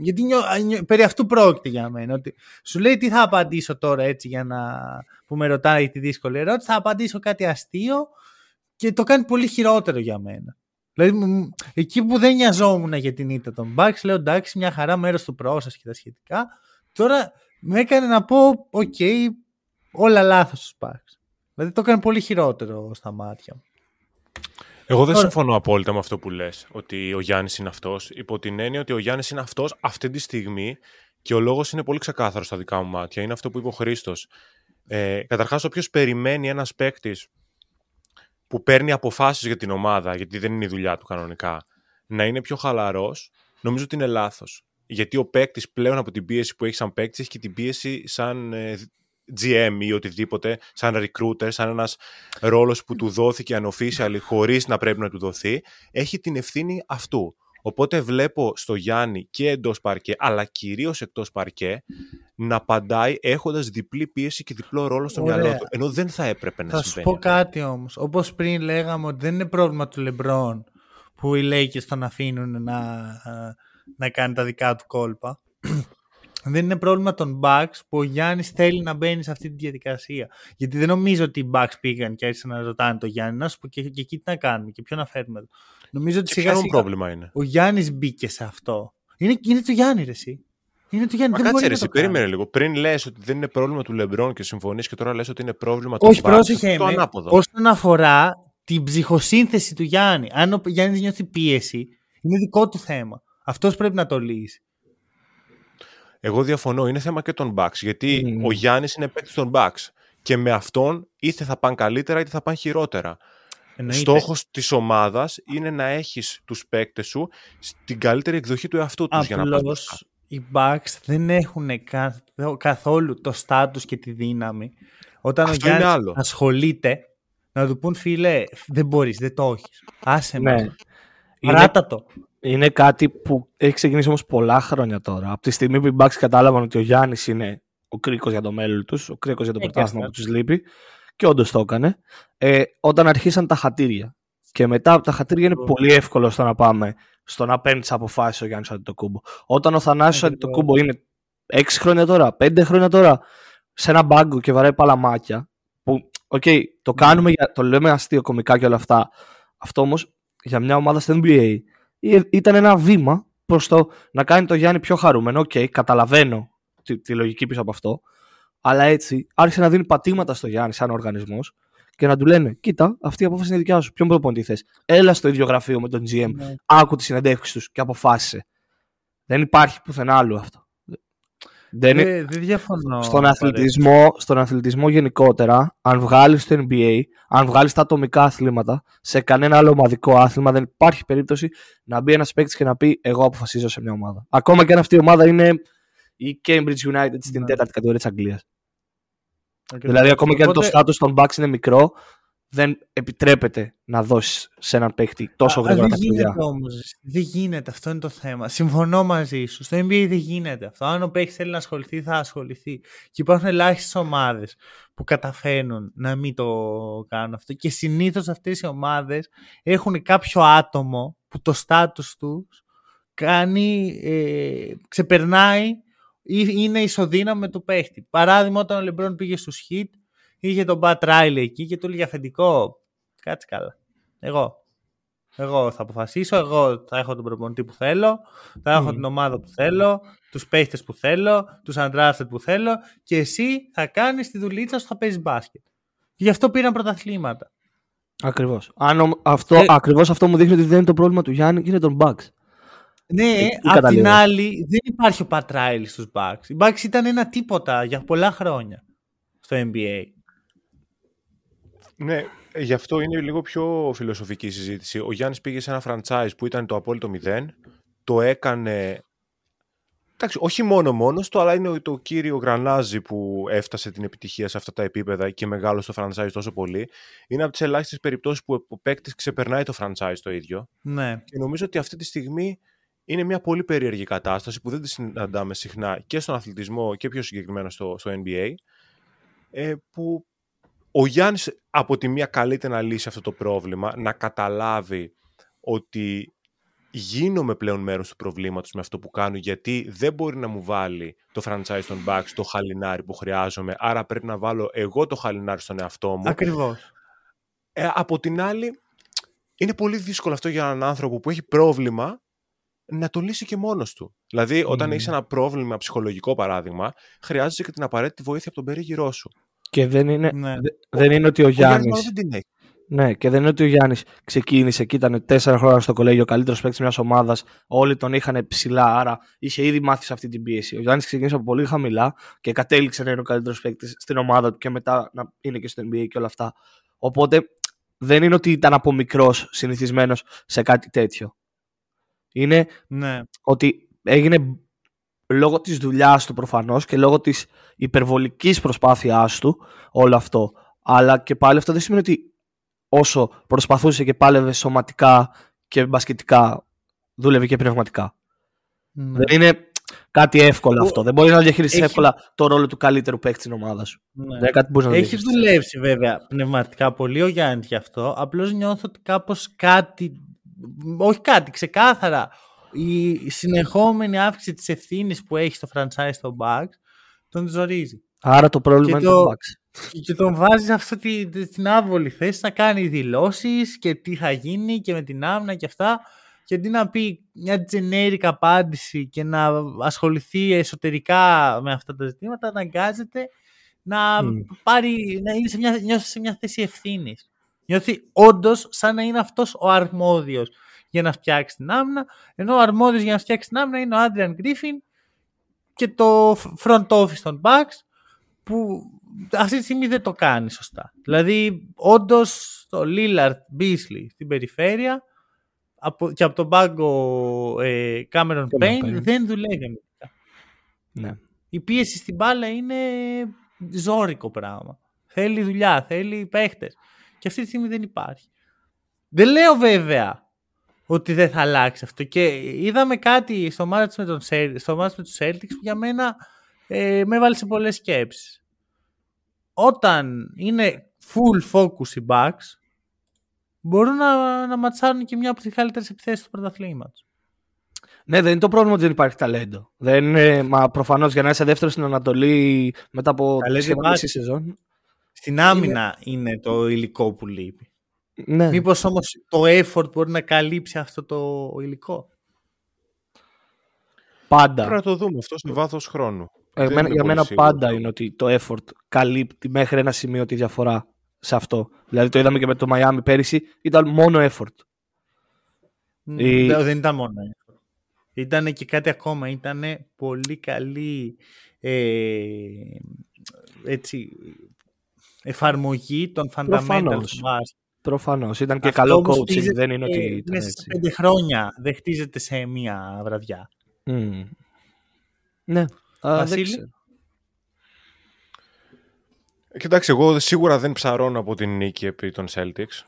Γιατί νιώ, νιώ, περί αυτού πρόκειται για μένα. Ότι σου λέει τι θα απαντήσω τώρα έτσι για να που με ρωτάει τη δύσκολη ερώτηση. Θα απαντήσω κάτι αστείο και το κάνει πολύ χειρότερο για μένα. Δηλαδή, εκεί που δεν νοιαζόμουν για την ήττα των Bucks, λέω εντάξει, μια χαρά μέρος του process και τα σχετικά. Τώρα με έκανε να πω, OK, okay, όλα λάθος στους Bucks. Δηλαδή το έκανε πολύ χειρότερο στα μάτια μου. Εγώ δεν συμφωνώ απόλυτα με αυτό που λες, ότι ο Γιάννης είναι αυτός. Υπό την έννοια ότι ο Γιάννης είναι αυτός αυτή τη στιγμή και ο λόγος είναι πολύ ξεκάθαρος στα δικά μου μάτια. Είναι αυτό που είπε ο Χρήστος. Ε, καταρχάς, όποιος περιμένει ένας παίκτης που παίρνει αποφάσεις για την ομάδα, γιατί δεν είναι η δουλειά του κανονικά, να είναι πιο χαλαρός, νομίζω ότι είναι λάθος. Γιατί ο παίκτης πλέον από την πίεση που έχει σαν παίκτης έχει και την πίεση σαν ε, GM ή οτιδήποτε, σαν recruiter, σαν ένας ρόλος που του δόθηκε unofficial χωρίς να πρέπει να του δοθεί, έχει την ευθύνη αυτού. Οπότε βλέπω στο Γιάννη και εντός παρκέ, αλλά κυρίως εκτός παρκέ, να απαντάει έχοντας διπλή πίεση και διπλό ρόλο στο μυαλό του. Ενώ δεν θα έπρεπε να θα συμβαίνει. Θα σου πω κάτι όμως. Όπως πριν λέγαμε ότι δεν είναι πρόβλημα του Λεμπρόν που οι Lakers τον αφήνουν να, να κάνει τα δικά του κόλπα. Δεν είναι πρόβλημα των Bucks που ο Γιάννης θέλει να μπαίνει σε αυτή τη διαδικασία. Γιατί δεν νομίζω ότι οι Bucks πήγαν και άρχισαν να ρωτάνε τον Γιάννη. Να σου πω και, και εκεί τι να κάνουμε και ποιο να φέρουμε εδώ. Νομίζω ότι σιγά σιγά πρόβλημα είναι. ο Γιάννης μπήκε σε αυτό. Είναι, είναι το Γιάννη, ρε, εσύ. Είναι του Γιάννη. Μα κάτσε ρε, περίμενε λίγο. Πριν λες ότι δεν είναι πρόβλημα του Λεμπρόν και συμφωνείς και τώρα λες ότι είναι πρόβλημα του Όχι, πρόσεχε με. Όσον αφορά την ψυχοσύνθεση του Γιάννη. Αν ο Γιάννης νιώθει πίεση, είναι δικό του θέμα. Αυτός πρέπει να το λύσει. Εγώ διαφωνώ. Είναι θέμα και των Bucks. Γιατί mm. ο Γιάννης είναι παίκτης των Bucks. Και με αυτόν είτε θα πάνε καλύτερα είτε θα πάνε χειρότερα. Στόχος της ομάδας είναι να έχεις τους παίκτες σου στην καλύτερη εκδοχή του εαυτού τους για να πας οι Bucks δεν έχουν καθόλου το στάτους και τη δύναμη. Όταν Αυτό ο Γιάννης ασχολείται, να του πούν φίλε, δεν μπορείς, δεν το έχεις. Άσε ναι. Είναι, το. Είναι κάτι που έχει ξεκινήσει όμως πολλά χρόνια τώρα. Από τη στιγμή που οι Bucks κατάλαβαν ότι ο Γιάννης είναι ο κρίκος για το μέλλον τους, ο κρίκος για το ε, πρωτάθλημα που τους λείπει, και όντως το έκανε, ε, όταν αρχίσαν τα χατήρια. Και μετά από τα χατήρια είναι πολύ εύκολο στο να πάμε στο να παίρνεις τι αποφάσεις ο Γιάννης Αντιτοκούμπο. Όταν ο Θανάσιο Αντιτοκούμπο είναι 6 χρόνια τώρα, 5 χρόνια τώρα, σε ένα μπάγκο και βαράει παλαμάκια. Που, οκ, okay, το κάνουμε, για, το λέμε αστείο κομικά και όλα αυτά. Αυτό όμως για μια ομάδα στο NBA ήταν ένα βήμα προς το να κάνει το Γιάννη πιο χαρούμενο. Οκ, okay, καταλαβαίνω τη, τη λογική πίσω από αυτό. Αλλά έτσι άρχισε να δίνει πατήματα στο Γιάννη σαν οργανισμός και να του λένε: Κοίτα, αυτή η απόφαση είναι δικιά σου. Ποιον προπονητή θες; Έλα στο ίδιο γραφείο με τον GM, ναι. άκου τις συνεντεύξεις τους και αποφάσισε. Δεν υπάρχει πουθενά άλλο αυτό. Δεν, δεν, δεν διαφωνώ. Στον αθλητισμό, στον αθλητισμό γενικότερα, αν βγάλεις το NBA, αν βγάλεις τα ατομικά αθλήματα, σε κανένα άλλο ομαδικό άθλημα δεν υπάρχει περίπτωση να μπει ένας παίκτης και να πει: Εγώ αποφασίζω σε μια ομάδα. Ακόμα και αν αυτή η ομάδα είναι η Cambridge United στην ναι. τέταρτη κατηγορία της Αγγλίας. Δηλαδή, ακόμα και αν το στάτου των Bucks είναι μικρό, δεν επιτρέπεται να δώσεις σε έναν παίχτη τόσο γρήγορα τα κλειδιά. Δεν γίνεται, αυτό είναι το θέμα. Συμφωνώ μαζί σου. Στο NBA δεν γίνεται αυτό. Αν ο παίχτη θέλει να ασχοληθεί, θα ασχοληθεί. Και υπάρχουν ελάχιστες ομάδες που καταφέρνουν να μην το κάνουν αυτό. Και συνήθως αυτές οι ομάδες έχουν κάποιο άτομο που το στάτου τους κάνει, ε, ξεπερνάει είναι ισοδύναμο με το παίχτη. Παράδειγμα, όταν ο Λεμπρόν πήγε στους Hit, είχε τον Μπατ Ράιλι εκεί και του έλεγε αφεντικό. Κάτσε καλά. Εγώ. Εγώ θα αποφασίσω, εγώ θα έχω τον προπονητή που θέλω, θα έχω την ομάδα που θέλω, τους παίχτες που θέλω, τους undrafted που θέλω και εσύ θα κάνεις τη δουλίτσα σου, θα παίζεις μπάσκετ. Και γι' αυτό πήραν πρωταθλήματα. Ακριβώς. αυτό, ε... Ακριβώς αυτό μου δείχνει ότι δεν είναι το πρόβλημα του Γιάννη, είναι τον Bucks. Ναι, απ' την άλλη δεν υπάρχει ο Πατράιλ στους Bucks. Οι Bucks ήταν ένα τίποτα για πολλά χρόνια στο NBA. Ναι, γι' αυτό είναι λίγο πιο φιλοσοφική η συζήτηση. Ο Γιάννης πήγε σε ένα franchise που ήταν το απόλυτο μηδέν, το έκανε Εντάξει, όχι μόνο μόνος του, αλλά είναι το κύριο γρανάζι που έφτασε την επιτυχία σε αυτά τα επίπεδα και μεγάλο στο franchise τόσο πολύ. Είναι από τις ελάχιστες περιπτώσεις που ο παίκτης ξεπερνάει το franchise το ίδιο. Ναι. Και νομίζω ότι αυτή τη στιγμή είναι μια πολύ περίεργη κατάσταση που δεν τη συναντάμε συχνά και στον αθλητισμό και πιο συγκεκριμένα στο, στο NBA ε, που ο Γιάννης από τη μία καλείται να λύσει αυτό το πρόβλημα, να καταλάβει ότι γίνομαι πλέον μέρος του προβλήματος με αυτό που κάνω γιατί δεν μπορεί να μου βάλει το franchise των Bucks το χαλινάρι που χρειάζομαι άρα πρέπει να βάλω εγώ το χαλινάρι στον εαυτό μου. Ακριβώς. Ε, από την άλλη είναι πολύ δύσκολο αυτό για έναν άνθρωπο που έχει πρόβλημα να το λύσει και μόνος του. Δηλαδή, όταν έχεις ένα πρόβλημα ψυχολογικό παράδειγμα, χρειάζεσαι και την απαραίτητη βοήθεια από τον περίγυρό σου. Και δεν είναι, ναι. δεν είναι ότι ο, ο Γιάννης. Ναι, και δεν είναι ότι ο Γιάννης ξεκίνησε και ήταν τέσσερα χρόνια στο κολέγιο, ο καλύτερος παίκτης μιας ομάδας. Όλοι τον είχαν ψηλά, άρα είχε ήδη μάθει σε αυτή την πίεση. Ο Γιάννης ξεκίνησε από πολύ χαμηλά και κατέληξε να είναι ο καλύτερος παίκτης στην ομάδα του και μετά να είναι και στο NBA και όλα αυτά. Οπότε δεν είναι ότι ήταν από μικρός συνηθισμένος σε κάτι τέτοιο. Είναι ναι. ότι έγινε λόγω της δουλειάς του προφανώς και λόγω της υπερβολικής προσπάθειάς του όλο αυτό. Αλλά και πάλι αυτό δεν σημαίνει ότι όσο προσπαθούσε και πάλευε σωματικά και μπασκετικά δούλευε και πνευματικά. Ναι. Δεν είναι κάτι εύκολο αυτό. Δεν μπορείς να διαχειριστείς Έχει... εύκολα το ρόλο του καλύτερου παίκτη στην ομάδα σου. Ναι. Δεν κάτι να Έχεις δουλέψει βέβαια πνευματικά πολύ ο Γιάννης γι' αυτό. Απλώς νιώθω ότι κάπως κάτι όχι κάτι, ξεκάθαρα η συνεχόμενη αύξηση της ευθύνης που έχει στο franchise στο Bucks τον ζορίζει. Άρα το πρόβλημα είναι το Bucks. Και τον βάζει αυτή την άβολη θέση να κάνει δηλώσεις και τι θα γίνει και με την άμυνα και αυτά και αντί να πει μια generic απάντηση και να ασχοληθεί εσωτερικά με αυτά τα ζητήματα, αναγκάζεται να, πάρει, να είναι σε μια, νιώσει σε μια θέση ευθύνης. Νιώθει όντως σαν να είναι αυτός ο αρμόδιος για να φτιάξει την άμυνα, ενώ ο αρμόδιος για να φτιάξει την άμυνα είναι ο Adrian Griffin και το front office των Bucks που αυτή τη στιγμή δεν το κάνει σωστά. Δηλαδή, όντως το Lillard Beasley στην περιφέρεια από, και από τον πάγκο ε, Cameron Payne δεν δουλεύει. Ναι. Η πίεση στην μπάλα είναι ζώρικο πράγμα. Θέλει δουλειά, θέλει παίχτες. Και αυτή τη στιγμή δεν υπάρχει. Δεν λέω βέβαια ότι δεν θα αλλάξει αυτό. Και είδαμε κάτι στο μάτι με, τον, στο με τους Celtics που για μένα ε, με έβαλε σε πολλές σκέψεις. Όταν είναι full focus οι Bucks, μπορούν να, να ματσάρουν και μια από τις καλύτερες επιθέσεις του πρωταθλήματος. Ναι, δεν είναι το πρόβλημα ότι δεν υπάρχει ταλέντο. Δεν είναι, μα προφανώς για να είσαι δεύτερος στην Ανατολή μετά από σχεδόν μισή σεζόν. Στην άμυνα είναι... είναι το υλικό που λείπει. Ναι. Μήπως όμως το effort μπορεί να καλύψει αυτό το υλικό; Πάντα. Πρέπει να το δούμε αυτό σε βάθος χρόνου. Ε, για μένα πάντα είναι ότι το effort καλύπτει μέχρι ένα σημείο τη διαφορά σε αυτό. Δηλαδή το είδαμε και με το Miami πέρυσι, ήταν μόνο effort. Η... Δεν ήταν μόνο effort. Ήταν και κάτι ακόμα. Ήταν πολύ καλή ε, έτσι, εφαρμογή των fundamentals Προφανώς. Ήταν και Αυτό καλό coaching. Δεν είναι ότι. Ήταν μέσα σε πέντε χρόνια δεν χτίζεται σε μία βραδιά. Mm. Ναι. Βασίλη; Κοιτάξτε, εγώ σίγουρα δεν ψαρώνω από την νίκη επί των Celtics.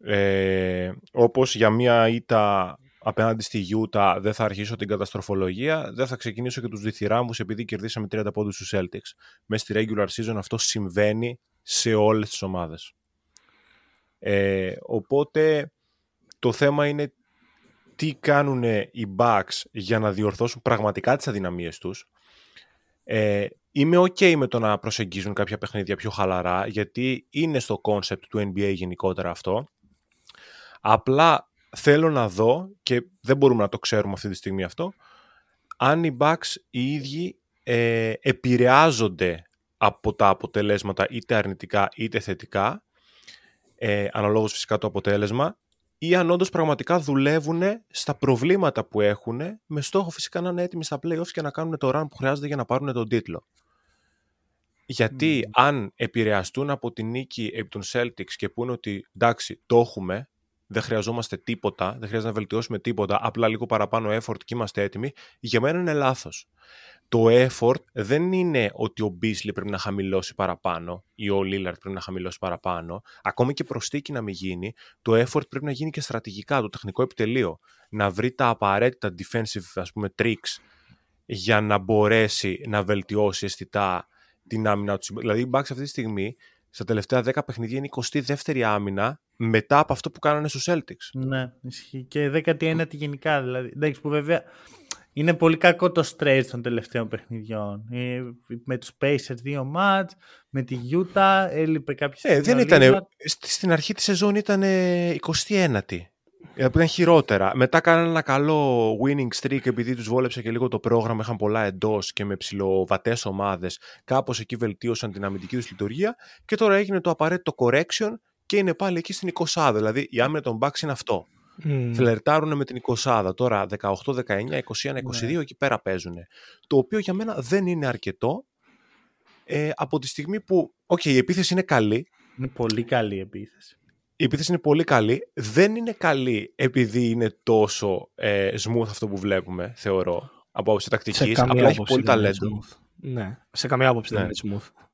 Ε, όπως για μία ήττα απέναντι στη Γιούτα δεν θα αρχίσω την καταστροφολογία, δεν θα ξεκινήσω και τους διθυράμβους επειδή κερδίσαμε 30 πόντους στους Celtics. Μέσα στη regular season αυτό συμβαίνει σε όλες τις ομάδες. Ε, οπότε το θέμα είναι τι κάνουν οι Bucks για να διορθώσουν πραγματικά τις αδυναμίες τους. Ε, είμαι ok με το να προσεγγίζουν κάποια παιχνίδια πιο χαλαρά, γιατί είναι στο concept του NBA γενικότερα αυτό. Απλά θέλω να δω, και δεν μπορούμε να το ξέρουμε αυτή τη στιγμή αυτό, αν οι Bucks οι ίδιοι ε, επηρεάζονται από τα αποτελέσματα είτε αρνητικά είτε θετικά ε, αναλόγως φυσικά το αποτέλεσμα, ή αν όντως πραγματικά δουλεύουν στα προβλήματα που έχουν, με στόχο φυσικά να είναι έτοιμοι στα playoffs και να κάνουν το run που χρειάζεται για να πάρουν τον τίτλο. Γιατί αν επηρεαστούν από τη νίκη επί των Celtics και πούνε ότι εντάξει, το έχουμε, δεν χρειαζόμαστε τίποτα, δεν χρειάζεται να βελτιώσουμε τίποτα, απλά λίγο παραπάνω effort και είμαστε έτοιμοι, για μένα είναι λάθος το effort δεν είναι ότι ο Beasley πρέπει να χαμηλώσει παραπάνω ή ο Lillard πρέπει να χαμηλώσει παραπάνω. Ακόμη και προστίκη να μην γίνει, το effort πρέπει να γίνει και στρατηγικά, το τεχνικό επιτελείο. Να βρει τα απαραίτητα defensive ας πούμε, tricks για να μπορέσει να βελτιώσει αισθητά την άμυνα του. Δηλαδή η Bucks αυτή τη στιγμή στα τελευταία 10 παιχνίδια είναι η 22η άμυνα μετά από αυτό που κάνανε στους Celtics. Ναι, ισχύει. Και 19η γενικά. Δηλαδή. Εντάξει, που βέβαια είναι πολύ κακό το stretch των τελευταίων παιχνιδιών. Ε, με τους Pacers δύο μάτς, με τη Utah έλειπε κάποια ε, δεν ήταν, Στην αρχή της σεζόν ήταν 21η. Ε, ήταν χειρότερα. Μετά κάνανε ένα καλό winning streak επειδή τους βόλεψε και λίγο το πρόγραμμα. Είχαν πολλά εντός και με ψηλοβατές ομάδες. Κάπως εκεί βελτίωσαν την αμυντική τους λειτουργία. Και τώρα έγινε το απαραίτητο correction και είναι πάλι εκεί στην 20. Δηλαδή η άμυνα των Bucks είναι αυτό. Mm. Φλερτάρουν με την 20 τώρα 18, 19, 21, 22 εκεί πέρα παίζουν. Το οποίο για μένα δεν είναι αρκετό ε, από τη στιγμή που, οκ, η επίθεση είναι καλή. Είναι πολύ καλή η επίθεση. Η επίθεση είναι πολύ καλή. Δεν είναι καλή επειδή είναι τόσο ε, smooth αυτό που βλέπουμε, θεωρώ, από άποψη τακτικής. Απλά έχει πολύ ταλέντο. Ναι, σε καμία άποψη ναι. δεν είναι smooth.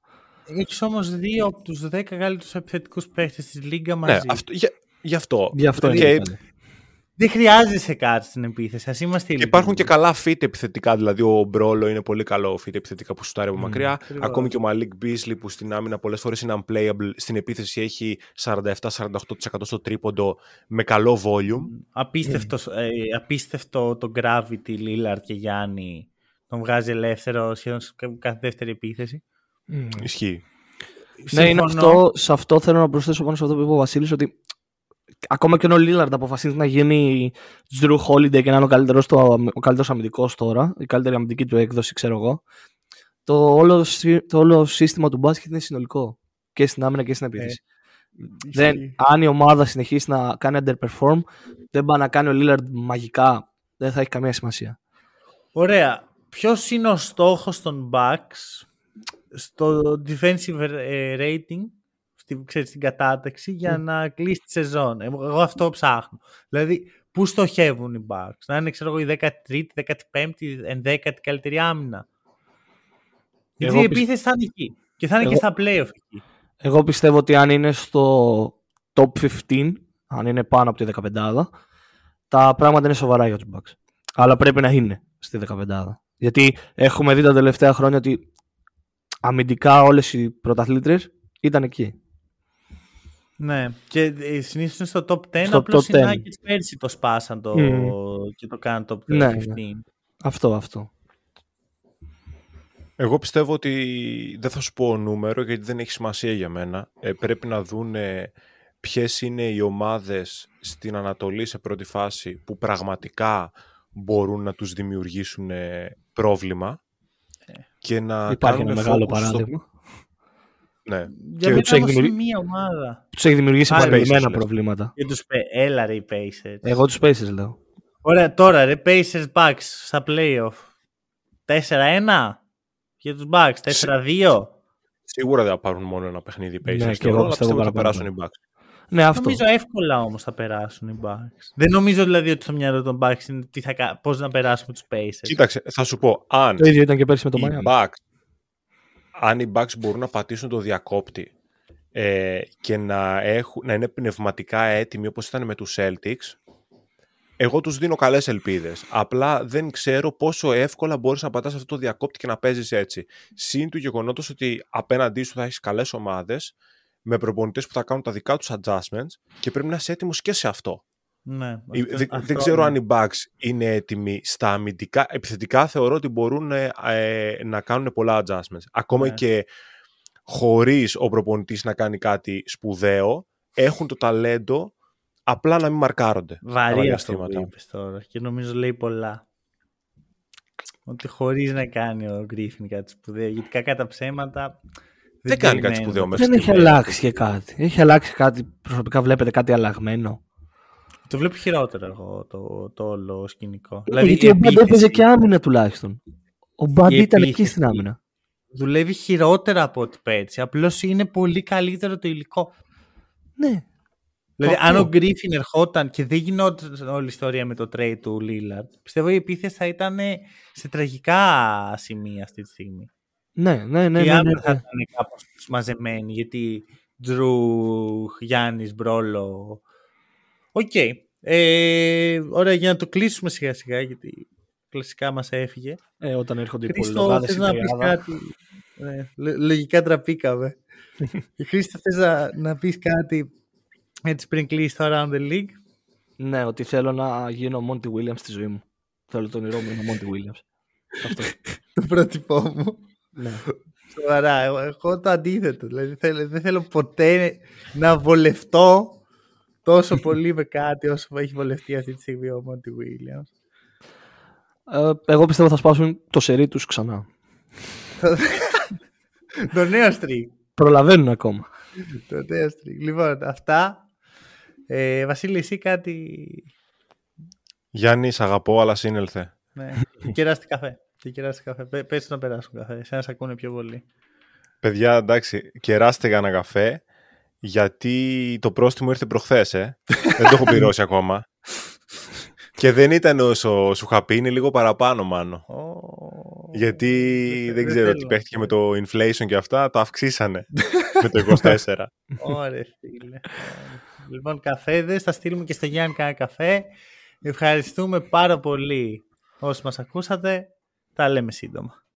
Έχεις όμως δύο από τους 10 καλύτερους επιθετικούς παίχτες της Λίγκα ναι, μαζί. Ναι, αυτό, για, γι' αυτό. Γι αυτό και, δεν χρειάζεσαι κάτι στην επίθεση. Ας είμαστε και υπάρχουν και καλά fit επιθετικά. Δηλαδή, ο Μπρόλο είναι πολύ καλό fit επιθετικά που σουτάρει από mm, μακριά. Ακριβώς. Ακόμη και ο Μαλίκ Μπίσλι που στην άμυνα πολλές φορές είναι unplayable. Στην επίθεση έχει 47-48% στο τρίποντο με καλό volume. Απίστευτος, mm. ε, απίστευτο το gravity Lillard και Γιάννη. Τον βγάζει ελεύθερο σχεδόν σε κάθε δεύτερη επίθεση. Mm. Ισχύει. Ναι, είναι αυτό, σε αυτό θέλω να προσθέσω πάνω σε αυτό που είπε ο Βασίλης, ότι ακόμα και ο Λίλαρντ αποφασίζει να γίνει Drew Holiday και να είναι ο καλύτερος ο καλύτερος αμυντικός τώρα, η καλύτερη αμυντική του έκδοση, ξέρω εγώ. Το όλο, το όλο σύστημα του μπάσκετ είναι συνολικό. Και στην άμυνα και στην επίθεση. Ε, δεν, αν η ομάδα συνεχίσει να κάνει underperform, δεν πάει να κάνει ο Lillard μαγικά, δεν θα έχει καμία σημασία. Ωραία. Ποιος είναι ο στόχος των Bucks στο defensive ε, rating; Στη, ξέρεις, στην κατάταξη για mm. να κλείσει τη σεζόν. Εγώ αυτό ψάχνω. Δηλαδή, πού στοχεύουν οι Bucks. Να είναι, ξέρω εγώ, η 13η, 15η, 11η καλύτερη άμυνα. Γιατί η επίθεση θα είναι εκεί. Και θα είναι εγώ... και στα playoff εκεί. Εγώ πιστεύω ότι αν είναι στο top 15, αν είναι πάνω από τη 15 τα πράγματα είναι σοβαρά για τους Bucks. Αλλά πρέπει να είναι στη 15 Γιατί έχουμε δει τα τελευταία χρόνια ότι αμυντικά όλες οι πρωταθλήτρες ήταν εκεί. Ναι, και ε, συνήθως είναι στο top 10, στο απλώς οι Nuggets πέρσι το σπάσαν το, και το κάνουν top 15. Ναι, ναι. Αυτό, αυτό. Εγώ πιστεύω ότι δεν θα σου πω νούμερο γιατί δεν έχει σημασία για μένα. Ε, πρέπει να δουν ποιες είναι οι ομάδες στην Ανατολή σε πρώτη φάση που πραγματικά μπορούν να τους δημιουργήσουν πρόβλημα ε. και να Υπάρχει ένα μεγάλο παράδειγμα. Ναι. Για και τους έχει, δημιουργήσει... μία ομάδα. Τους έχει δημιουργήσει παρελειμμένα προβλήματα. Για τους... Έλα ρε οι Pacers. Εγώ τους Pacers λέω. Ωραία, τώρα ρε Pacers Bucks στα playoff. 4-1 για τους Bucks, 4-2. Σίγουρα δεν θα πάρουν μόνο ένα παιχνίδι οι Pacers. Ναι, και εγώ πιστεύω ότι θα περάσουν οι Bucks. Ναι, αυτό. Νομίζω εύκολα όμως θα περάσουν οι Bucks. Δεν νομίζω δηλαδή ότι στο μυαλό των Bucks είναι τι θα, πώς να περάσουμε τους Pacers. Κοίταξε, θα σου πω. Αν το ίδιο ήταν και πέρσι με το οι Bucks αν οι Bucks μπορούν να πατήσουν το διακόπτη ε, και να, έχουν, να είναι πνευματικά έτοιμοι όπως ήταν με τους Celtics, εγώ τους δίνω καλές ελπίδες. Απλά δεν ξέρω πόσο εύκολα μπορείς να πατάς αυτό το διακόπτη και να παίζεις έτσι. Συν του γεγονότος ότι απέναντί σου θα έχεις καλές ομάδες με προπονητές που θα κάνουν τα δικά τους adjustments και πρέπει να είσαι έτοιμος και σε αυτό. Ναι, δεν, ξέρω αν οι Bucks είναι έτοιμοι στα αμυντικά. Επιθετικά θεωρώ ότι μπορούν ε, ε, να κάνουν πολλά adjustments. Ακόμα ναι. και χωρίς ο προπονητής να κάνει κάτι σπουδαίο, έχουν το ταλέντο απλά να μην μαρκάρονται. Βαρύ αυτό που είπες τώρα και νομίζω λέει πολλά. Ότι χωρίς να κάνει ο Γκρίφιν κάτι σπουδαίο, γιατί κακά τα ψέματα... Δεν, δεν κάνει κάτι σπουδαίο μέσα Δεν έχει αλλάξει και κάτι. Έχει αλλάξει κάτι, προσωπικά βλέπετε κάτι αλλαγμένο. Το βλέπω χειρότερο εγώ το, το όλο σκηνικό. Ε, δηλαδή, γιατί ο Μπαντ έπαιζε και άμυνα τουλάχιστον. Ο Bud ήταν εκεί στην άμυνα. Δουλεύει χειρότερα από ό,τι πέρσι. Απλώς είναι πολύ καλύτερο το υλικό. Ναι. Δηλαδή, αν ο Griffin ερχόταν και δεν γινόταν όλη η ιστορία με το trade του Λίλαρντ, πιστεύω η επίθεση θα ήταν σε τραγικά σημεία αυτή τη στιγμή. Ναι, ναι, ναι. Και ναι, ναι, ναι, θα ήταν κάπως μαζεμένοι, γιατί Jrue, Γιάννης, Bro Lo, Οκ. Okay. Ε, ωραία, για να το κλείσουμε σιγά σιγά, γιατί κλασικά μας έφυγε. Ε, όταν έρχονται οι πολυλογάδες θες να πεις κάτι; Ε, λογικά τραπήκαμε. Χρήστο, θες να, να πεις κάτι έτσι πριν κλείσει το Around the League; Ναι, ότι θέλω να γίνω Monty Williams στη ζωή μου. Θέλω τον όνειρό μου να Monty Williams. Αυτό. το πρότυπό μου. Ναι. Σοβαρά, εγώ το αντίθετο. Δηλαδή δεν θέλω ποτέ να βολευτώ τόσο πολύ με κάτι όσο έχει βολευτεί αυτή τη στιγμή ο Μόντι Βίλιαμ. Ε, εγώ πιστεύω θα σπάσουν το σερί τους ξανά. το νέο στρίκ. Προλαβαίνουν ακόμα. το νέο στρίκ. Λοιπόν, αυτά. Ε, Βασίλη, εσύ κάτι... Γιάννη, σ' αγαπώ, αλλά σύνελθε. ναι, κεράστη καφέ. Και κεράστη καφέ. Πες να περάσουν καφέ. Εσένα ακούνε πιο πολύ. Παιδιά, εντάξει, κεράστε για ένα καφέ γιατί το πρόστιμο ήρθε προχθές, ε. δεν το έχω πληρώσει ακόμα. Και δεν ήταν όσο σου είχα πει, είναι λίγο παραπάνω μάνο. γιατί δεν, ξέρω τι παίχτηκε με το inflation και αυτά, το αυξήσανε με το 24. Ωραία, φίλε. Λοιπόν, καφέδες, θα στείλουμε και στο Γιάννη κάνα καφέ. Ευχαριστούμε πάρα πολύ όσοι μας ακούσατε. Τα λέμε σύντομα.